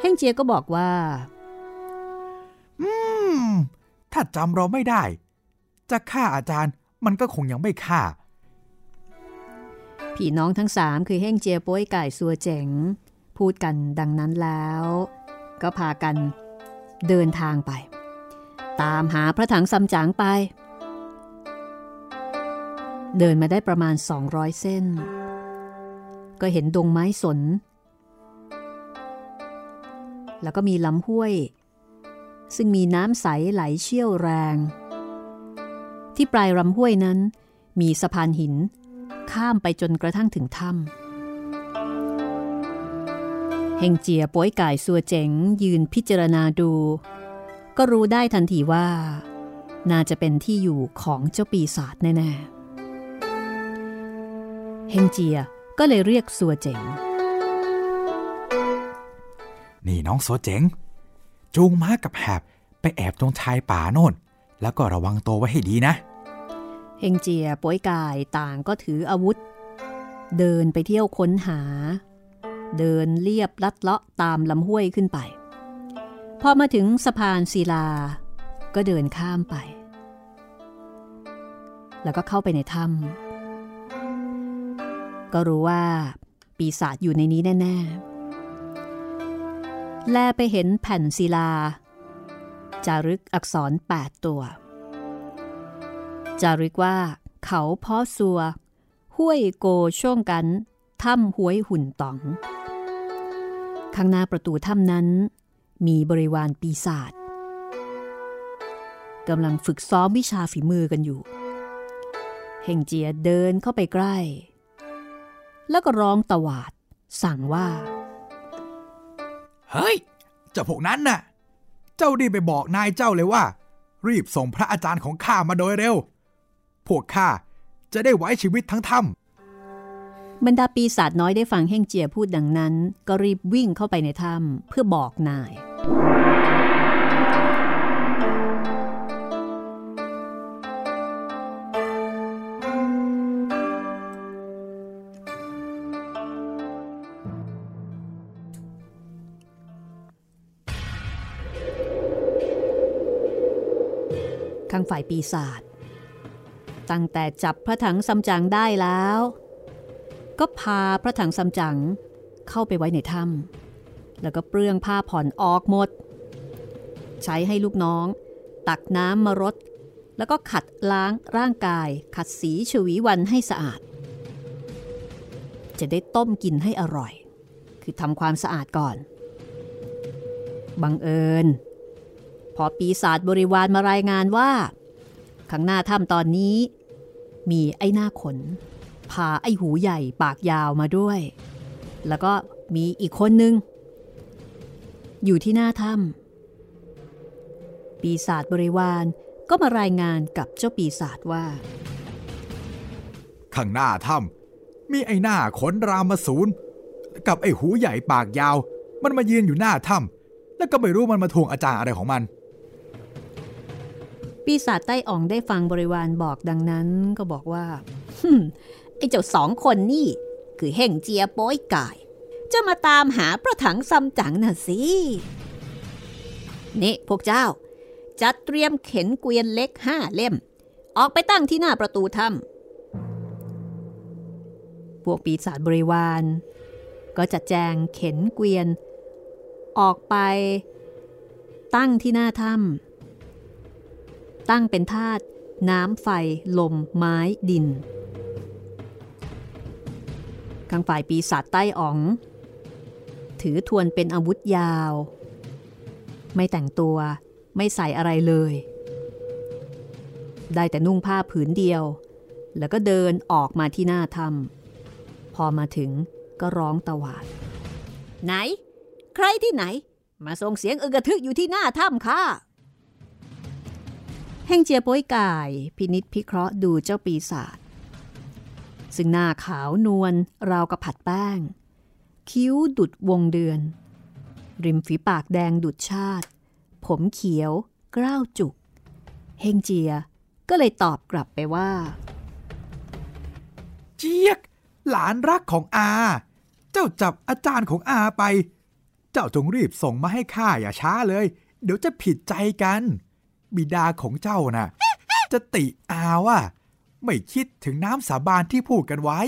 เฮงเจียก็บอกว่า อืม ถ้าจำเราไม่ได้ จะฆ่าอาจารย์มันก็คงยังไม่ฆ่า พี่น้องทั้งสามคือเฮงเจียโป้ยไก่สัวเจ๋ง พูดกันดังนั้นแล้ว ก็พากันเดินทางไป ตามหาพระถังซัมจั๋งไป เดินมาได้ประมาณ 200 เส้น ก็เห็นดงไม้สน แล้วก็มีลำห้วย ซึ่งมีน้ำใสไหลเชี่ยวแรง ที่ปลายลำห้วยนั้น มีสะพานหิน ข้ามไปจนกระทั่งถึงถ้ำเฮงเจียโป้ยก่ายสัวเจ๋งยืนพิจารณาดู ก็รู้ได้ทันทีว่า น่าจะเป็นที่อยู่ของเจ้าปีศาจแน่ๆเฮงเจีย ก็เลยเรียกสัวเจ๋ง นี่น้องโซเจ๋ง จูงม้ากับแหบไปแอบตรงชายป่าโน่น แล้วก็ระวังตัวไว้ให้ดีนะ เฮงเจียโป้ยกายต่างก็ถืออาวุธ เดินไปเที่ยวค้นหา เดินเลียบลัดเลาะตามลำห้วยขึ้นไป พอมาถึงสะพานศิลา ก็เดินข้ามไป แล้วก็เข้าไปในถ้ำ ก็รู้ว่า ปีศาจอยู่ในนี้แน่ ๆ แลไปเห็นแผ่นศิลา จารึกอักษร 8 ตัว จารึกว่า เขาเพาะซัว ห้วยโกช่วงกัน ถ้ำห้วยหุ่นต๋อง ข้างหน้าประตูถ้ำนั้น มีบริวารปีศาจกำลังฝึกซ้อมวิชาฝีมือกันอยู่ เฮงเจียเดินเข้าไปใกล้ แล้วก็ร้องตวาด สั่งว่า เฮ้ย เจ้าพวกนั้นน่ะ เจ้ารีบไปบอกนายเจ้าเลยว่า รีบส่งพระอาจารย์ของข้ามาโดยเร็ว พวกข้าจะได้ไว้ชีวิตทั้งถ้ำบรรดาปีศาจน้อยได้ฟังเฮงเจียพูดดังนั้น ก็รีบวิ่งเข้าไปในถ้ำเพื่อบอกนาย ฝ่ายปีศาจตั้งแต่จับพระถังซัมจั๋งได้แล้ว ก็พาพระถังซัมจั๋งเข้าไปไว้ในถ้ำแล้วก็เปลื้องผ้าผ่อนออกหมด ใช้ให้ลูกน้อง ตักน้ำมารดแล้วก็ขัดล้างร่างกาย ขัดสีชวีวันให้สะอาด จะได้ต้มกินให้อร่อย คือทำความสะอาดก่อน บังเอิญ พอปีศาจบริวารมารายงานว่า ข้างหน้าถ้ำตอนนี้ มีไอ้หน้าขน พาไอ้หูใหญ่ปากยาวมาด้วย แล้วก็มีอีกคนนึง อยู่ที่หน้าถ้ำปีศาจบริวารก็มารายงานกับเจ้าปีศาจว่า ข้างหน้าถ้ำมีไอ้หน้าขนรามสูรกับไอ้หูใหญ่ปากยาว มันมายืนอยู่หน้าถ้ำแล้วก็ไม่รู้มันมาทวงอาจารย์อะไรของมัน ปีศาจใต้อ่องได้ฟังบริวารบอกดังนั้นก็บอกว่าไอ้เจ้าสองคนนี่คือเฮ่งเจียโป้ยกาย จะมาตามหาพระถังซัมจั๋งน่ะสินี่พวกเจ้า จัดเตรียมเข็นเกวียนเล็กห้าเล่ม ออกไปตั้งที่หน้าประตูถ้ำพวกปีศาจบริวาร ก็จัดแจงเข็นเกวียน ออกไป ตั้งที่หน้าถ้ำ ตั้งเป็นธาตุน้ำไฟ ลม ไม้ดินข้างฝ่ายปีศาจใต้อ๋อง ถือทวนเป็นอาวุธยาว ไม่แต่งตัวไม่ใส่อะไรเลย ได้แต่นุ่งผ้าผืนเดียว แล้วก็เดินออกมาที่หน้าถ้ำพอมาถึงก็ร้องตะหวาด ไหน ใครที่ไหน มาส่งเสียงอึกกระทึกอยู่ที่หน้าถ้ำค่ะ แห่งเจียโป้ยกาย พินิษพิเคราะห์ดูเจ้าปีศาจซึ่งหน้าขาวนวลราวกับผัดแป้ง คิ้วดุดวงเดือน ริมฝีปากแดงดุดชาติ ผมเขียวกล้าวจุก เฮงเจียก็เลยตอบกลับไปว่า เจี๊ยก หลานรักของอา เจ้าจับอาจารย์ของอาไป เจ้าจงรีบส่งมาให้ข้าอย่าช้าเลย เดี๋ยวจะผิดใจกัน บิดาของเจ้าน่ะ จะติอาว่า ไม่คิดถึงน้ำสาบานที่พูดกันไว้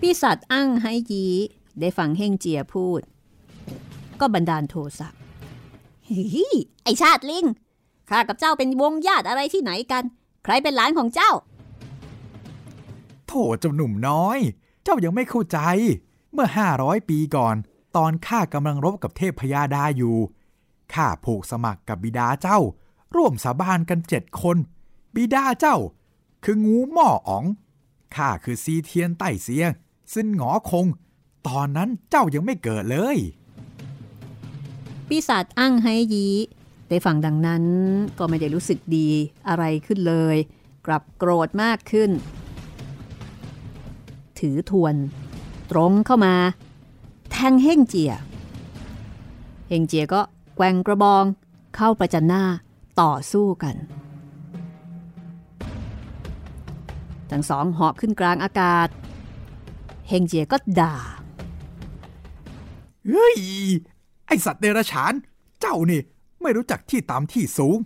ปีศาจอั้งไฮยีได้ฟังเฮงเจียพูด ก็บันดาลโทสะฮิไอชาติลิงข้ากับเจ้าเป็นวงญาติอะไรที่ไหนกัน ใครเป็นหลานของเจ้า โถเจ้าหนุ่มน้อย เจ้ายังไม่เข้าใจ เมื่อ 500 ปีก่อน ตอนข้ากำลังรบกับเทพพยาดาอยู่ ข้าผูกสมัครกับบิดาเจ้า ร่วมสาบานกันเจ็ดคน บิดาเจ้า คืองูหม้ออ๋องข้าคือซีเทียนไต้เสียงซึ่งหงอคง ตอนนั้นเจ้ายังไม่เกิดเลย ปีศาจอั้งไฮยีได้ฟังดังนั้นก็ไม่ได้รู้สึกดีอะไรขึ้นเลย กลับโกรธมากขึ้น ถือทวน ตรงเข้ามา แทงเฮ่งเจีย เฮ่งเจียก็ แกว่งกระบอง เข้าประจันหน้าต่อสู้กัน ทั้งสองเหาะขึ้นกลางอากาศ เฮงเจียก็ด่า เฮ้ย ไอสัตว์เดรัจฉาน เจ้านี่ไม่รู้จักที่ต่ำที่สูง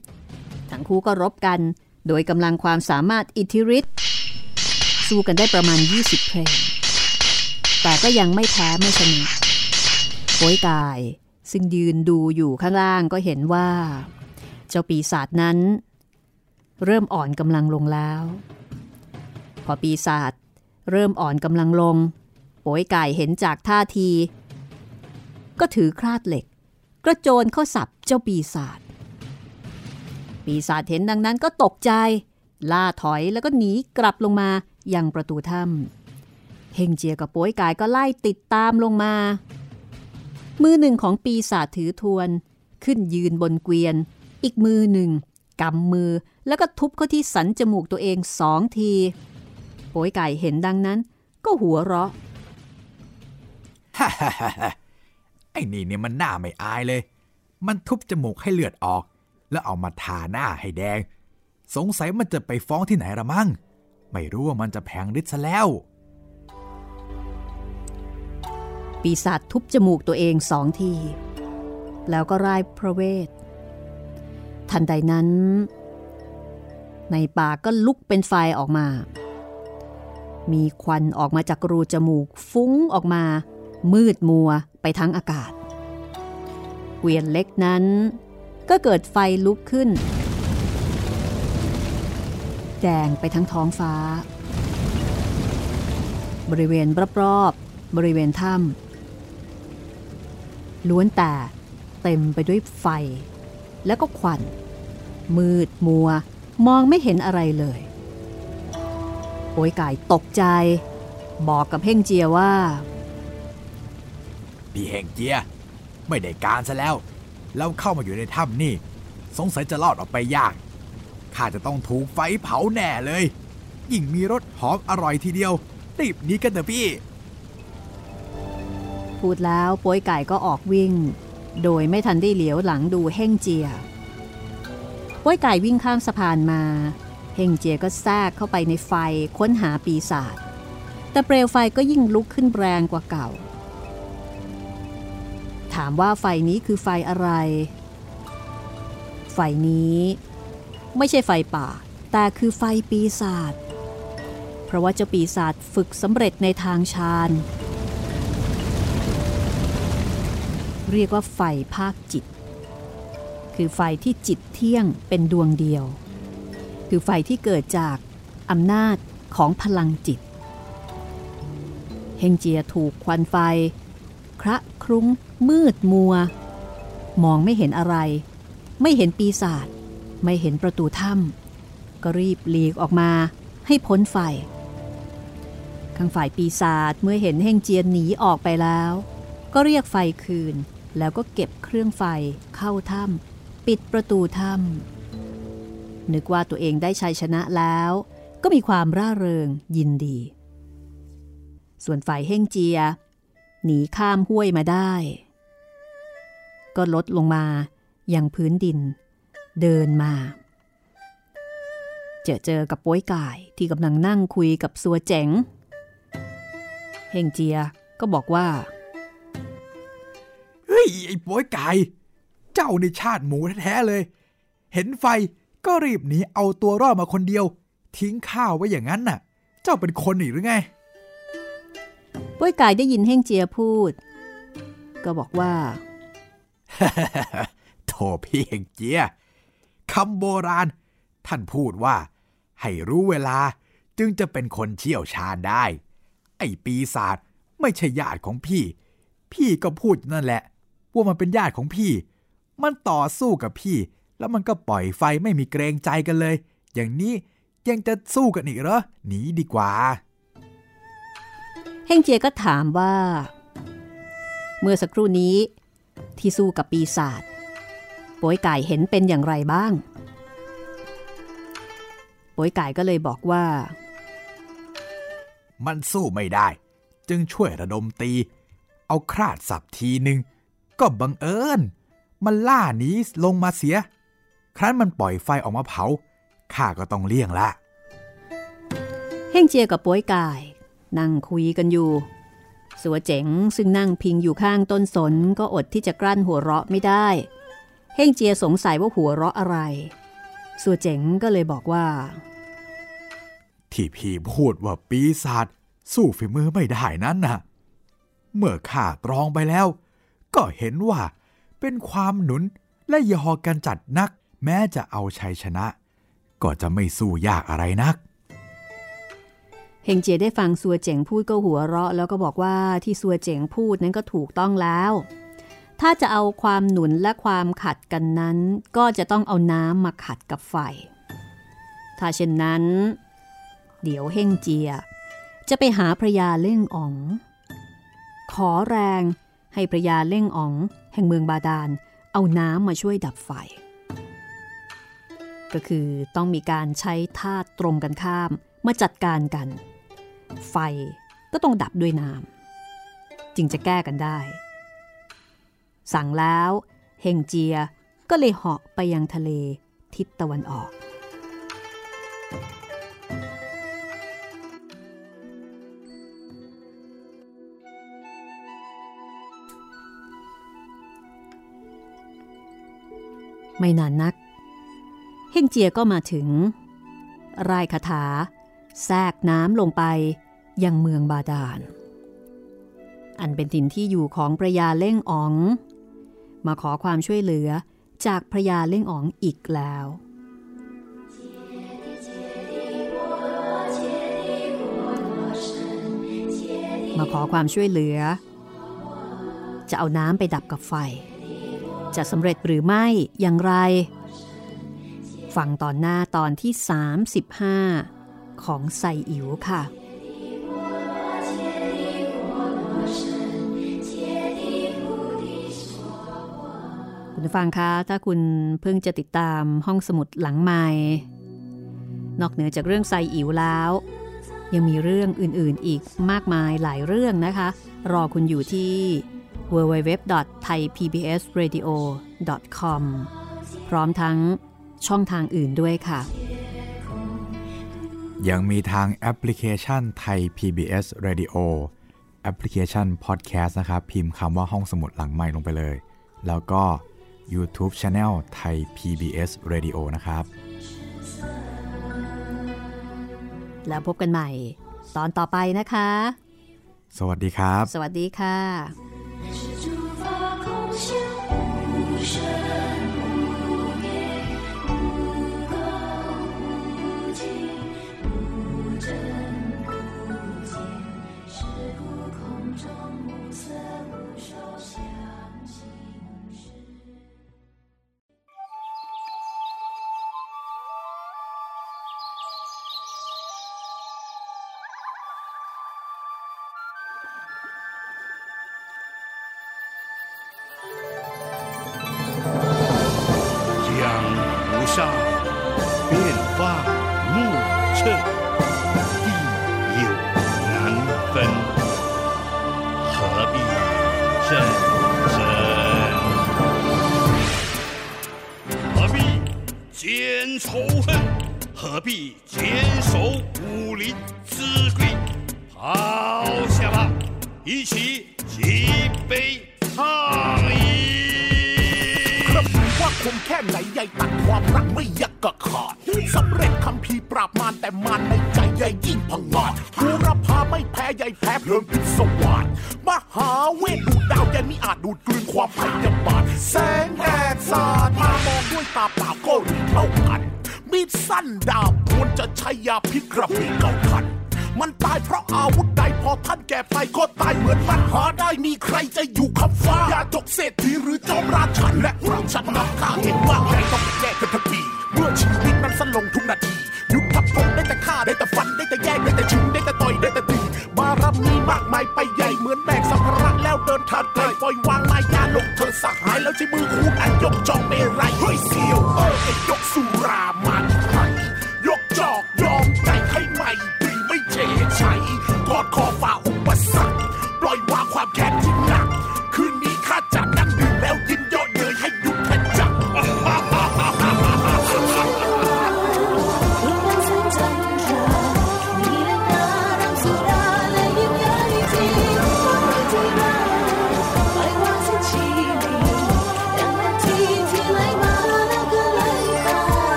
ทั้งคู่ก็รบกัน โดยกำลังความสามารถอิทธิฤทธิ์สู้กันได้ประมาณ 20เพลง แต่ก็ยังไม่แพ้ไม่ชนะโป้ยกาย ซึ่งยืนดูอยู่ข้างล่างก็เห็นว่า เจ้าปีศาจนั้น เริ่มอ่อนกำลังลงแล้ว พอปีศาจเริ่มอ่อนกำลังลงโป้ยกายเห็นจากท่าที ก็ถือคราดเหล็ก กระโจนเข้าสับเจ้าปีศาจปีศาจเห็นดังนั้นก็ตกใจ ล่าถอยแล้วก็หนีกลับลงมายังประตูถ้ำเฮงเจียกับโป้ยกายก็ไล่ติดตามลงมา มือหนึ่งของปีศาจถือทวน ขึ้นยืนบนเกวียน อีกมือหนึ่งกำมือแล้วก็ทุบเข้าที่สันจมูกตัวเองสองทีโป้ยไก่เห็นดังนั้น ก็หัวเราะฮ่าฮ่าฮ่าฮ่าไอ้นี่เนี่ยมันหน้าไม่อายเลย มันทุบจมูกให้เลือดออก แล้วเอามาทาหน้าให้แดง สงสัยมันจะไปฟ้องที่ไหนละมั่งไม่รู้ว่ามันจะแพงฤทธิ์ซะแล้ว ปีศาจทุบจมูกตัวเองสองที แล้วก็ร่ายพระเวท ทันใดนั้น ในปากก็ลุกเป็นไฟออกมา มีควันออกมาจากรูจมูกฟุ้งออกมา มืดมัวไปทั้งอากาศ เกวียนเล็กนั้นก็เกิดไฟลุกขึ้น แดงไปทั้งท้องฟ้า บริเวณรอบๆบริเวณถ้ำ ล้วนแต่เต็มไปด้วยไฟ แล้วก็ควัน มืดมัว มองไม่เห็นอะไรเลย โอยกายตกใจ บอกกับเพ่งเจียว่า พี่เฮงเจีย ไม่ได้การซะแล้ว เราเข้ามาอยู่ในถ้ำนี่ สงสัยจะรอดออกไปยาก ข้าจะต้องถูกไฟเผาแน่เลย ยิ่งมีรสหอมอร่อยทีเดียวรีบนี้กันเถอะพี่ พูดแล้วโป้ยไก่ก็ออกวิ่ง โดยไม่ทันได้เหลียวหลังดูเฮ่งเจียป้วยไก่วิ่งข้ามสะพานมา เฮงเจียก็แทรกเข้าไปในไฟค้นหาปีศาจแต่เปลวไฟก็ยิ่งลุกขึ้นแรงกว่าเก่า ถามว่าไฟนี้คือไฟอะไร ไฟนี้ ไม่ใช่ไฟป่า แต่คือไฟปีศาจเพราะว่าเจ้าปีศาจฝึกสำเร็จในทางฌาน เรียกว่าไฟภาคจิต คือไฟที่จิตเที่ยงเป็นดวงเดียว คือไฟที่เกิดจากอำนาจของพลังจิต เฮงเจียถูกควันไฟ คระครุ้ง มืดมัว มองไม่เห็นอะไร ไม่เห็นปีศาจไม่เห็นประตูถ้ำก็รีบหลีกออกมาให้พ้นไฟข้างฝ่ายปีศาจเมื่อเห็นเฮงเจียหนีออกไปแล้ว ก็เรียกไฟคืน แล้วก็เก็บเครื่องไฟเข้าถ้ำปิดประตูถ้ำนึกว่าตัวเองได้ชัยชนะแล้ว ก็มีความร่าเริงยินดี ส่วนฝ่ายเฮงเจีย หนีข้ามห้วยมาได้ ก็ลดลงมาอยังพื้นดิน เดินมา เจอเจอกับป้วยก่ายที่กำลังนั่งคุยกับสัวเจ๋งเฮงเจียก็บอกว่า ฮ้ย ไอ้โป้ยไก่เจ้าในชาติหมูแท้ๆเลย เห็นไฟก็รีบหนีเอาตัวรอดมาคนเดียว ทิ้งข้าวไว้อย่างนั้นน่ะ เจ้าเป็นคนอีกหรือไงป้วยก่ายได้ยินเฮงเจียพูด ก็บอกว่าโถพี่เฮงเจียคำโบราณ ท่านพูดว่า ให้รู้เวลาจึงจะเป็นคนเชี่ยวชาญได้ ไอ้ปีศาจไม่ใช่ญาติของพี่ พี่ก็พูดอยู่นั่นแหละ ว่ามันเป็นญาติของพี่ มันต่อสู้กับพี่ แล้วมันก็ปล่อยไฟไม่มีเกรงใจกันเลย อย่างนี้ยังจะสู้กันอีกเหรอ หนีดีกว่า เฮงเจียก็ถามว่า เมื่อสักครู่นี้ ที่สู้กับปีศาจป้วยไก่เห็นเป็นอย่างไรบ้างป้วยไก่ก็เลยบอกว่า มันสู้ไม่ได้ จึงช่วยระดมตี เอาคราดสับทีหนึ่ง ก็บังเอิญ มันล่าหนีลงมาเสีย ครั้นมันปล่อยไฟออกมาเผาข้าก็ต้องเลี่ยงละเฮงเจียกับป้วยกาย นั่งคุยกันอยู่ สัวเจ๋งซึ่งนั่งพิงอยู่ข้างต้นสนก็อดที่จะกลั้นหัวเราะไม่ได้เฮงเจียสงสัยว่าหัวเราะอะไร สัวเจ๋งก็เลยบอกว่า ที่พี่พูดว่าปีศาจสู้ฝีมือไม่ได้นั้นน่ะ เมื่อข้าตรองไปแล้ว ก็เห็นว่าเป็นความหนุนและยอกันจัดนัก แม้จะเอาชัยชนะ ก็จะไม่สู้ยากอะไรนักเฮงเจียได้ฟังสัวเจ๋งพูดก็หัวเราะ แล้วก็บอกว่าที่สัวเจ๋งพูดนั้นก็ถูกต้องแล้ว ถ้าจะเอาความหนุนและความขัดกันนั้น ก็จะต้องเอาน้ำมาขัดกับไฟ ถ้าเช่นนั้น เดี๋ยวเฮงเจีย จะไปหาพระยาเล่งอ๋อง ขอแรง ให้พระยาเล่งอ๋อง แห่งเมืองบาดาล เอาน้ำมาช่วยดับไฟ ก็คือต้องมีการใช้ท่าตรงกันข้ามมาจัดการกัน ไฟก็ต้องดับด้วยน้ำจึงจะแก้กันได้ สั่งแล้วเฮงเจียก็เลยเหาะไปยังทะเลทิศตะวันออก ไม่นานนัก เฮงเจียก็มาถึง รายคาถา แทรกน้ำลงไปยังเมืองบาดาล อันเป็นถิ่นที่อยู่ของพระยาเล่งอ๋อง มาขอความช่วยเหลือจากพระยาเล่งอ๋องอีกแล้วมาขอความช่วยเหลือ จะเอาน้ำไปดับกับไฟ จะสำเร็จหรือไม่อย่างไร ฟังตอนหน้าตอนที่ 35 ของไซอิ๋วค่ะคุณฟังคะ ถ้าคุณเพิ่งจะติดตามห้องสมุดหลังใหม่ นอกเหนือจากเรื่องไซอิ๋วแล้ว ยังมีเรื่องอื่นๆอีกมากมายหลายเรื่องนะคะ รอคุณอยู่ที่ www.thaipbsradio.com พร้อมทั้งช่องทางอื่นด้วยค่ะ ยังมีทางแอปพลิเคชันไทย PBS Radio แอปพลิเคชัน Podcast นะครับ พิมพ์คำว่าห้องสมุดหลังไม่ลงไปเลย แล้วก็ YouTube Channel ไทย PBS Radio นะครับ แล้วพบกันใหม่ ตอนต่อไปนะคะ สวัสดีครับ สวัสดีค่ะ 相，无生 มิอาจดูดกลืนความพยาบาทแสงแดดสาดมามองด้วยตาเปล่าก็รู้เท่ากัน มีดสั้นดาบควรจะใช้ยาพิษกระบี่เก่าทัน มันตายเพราะอาวุธใดพอท่านแก่ไปก็ตายเหมือนมันหาได้มีใครจะอยู่ขับฟ้า อย่าจกเศรษฐีหรือจอมราชันและราชันนำข้าเห็นว่า สหายแล้วใช้มือคูณอันยกจองไม่ไรเฮ้ยเสียวเออไอยกสู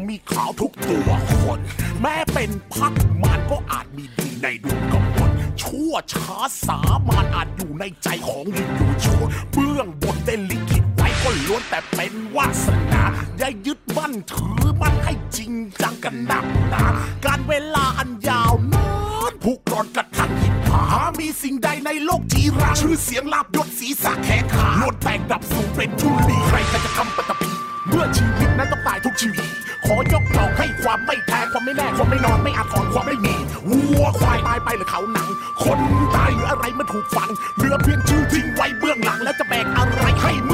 ำมีขาวทุกตัวคน แม้เป็นพักมานก็อาจมีดีในดวงกำมลชั่วช้าสา ไม่นอนไม่อาจถอนความไม่มีวัวควายตายไปหรือเขาหนัง คนตายหรืออะไรมันถูกฝังเหลือเพียงชื่อทิ้งไว้เบื้องหลัง แล้วจะแบกอะไรให้มึ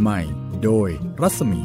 ใหม่ โดยรัศมี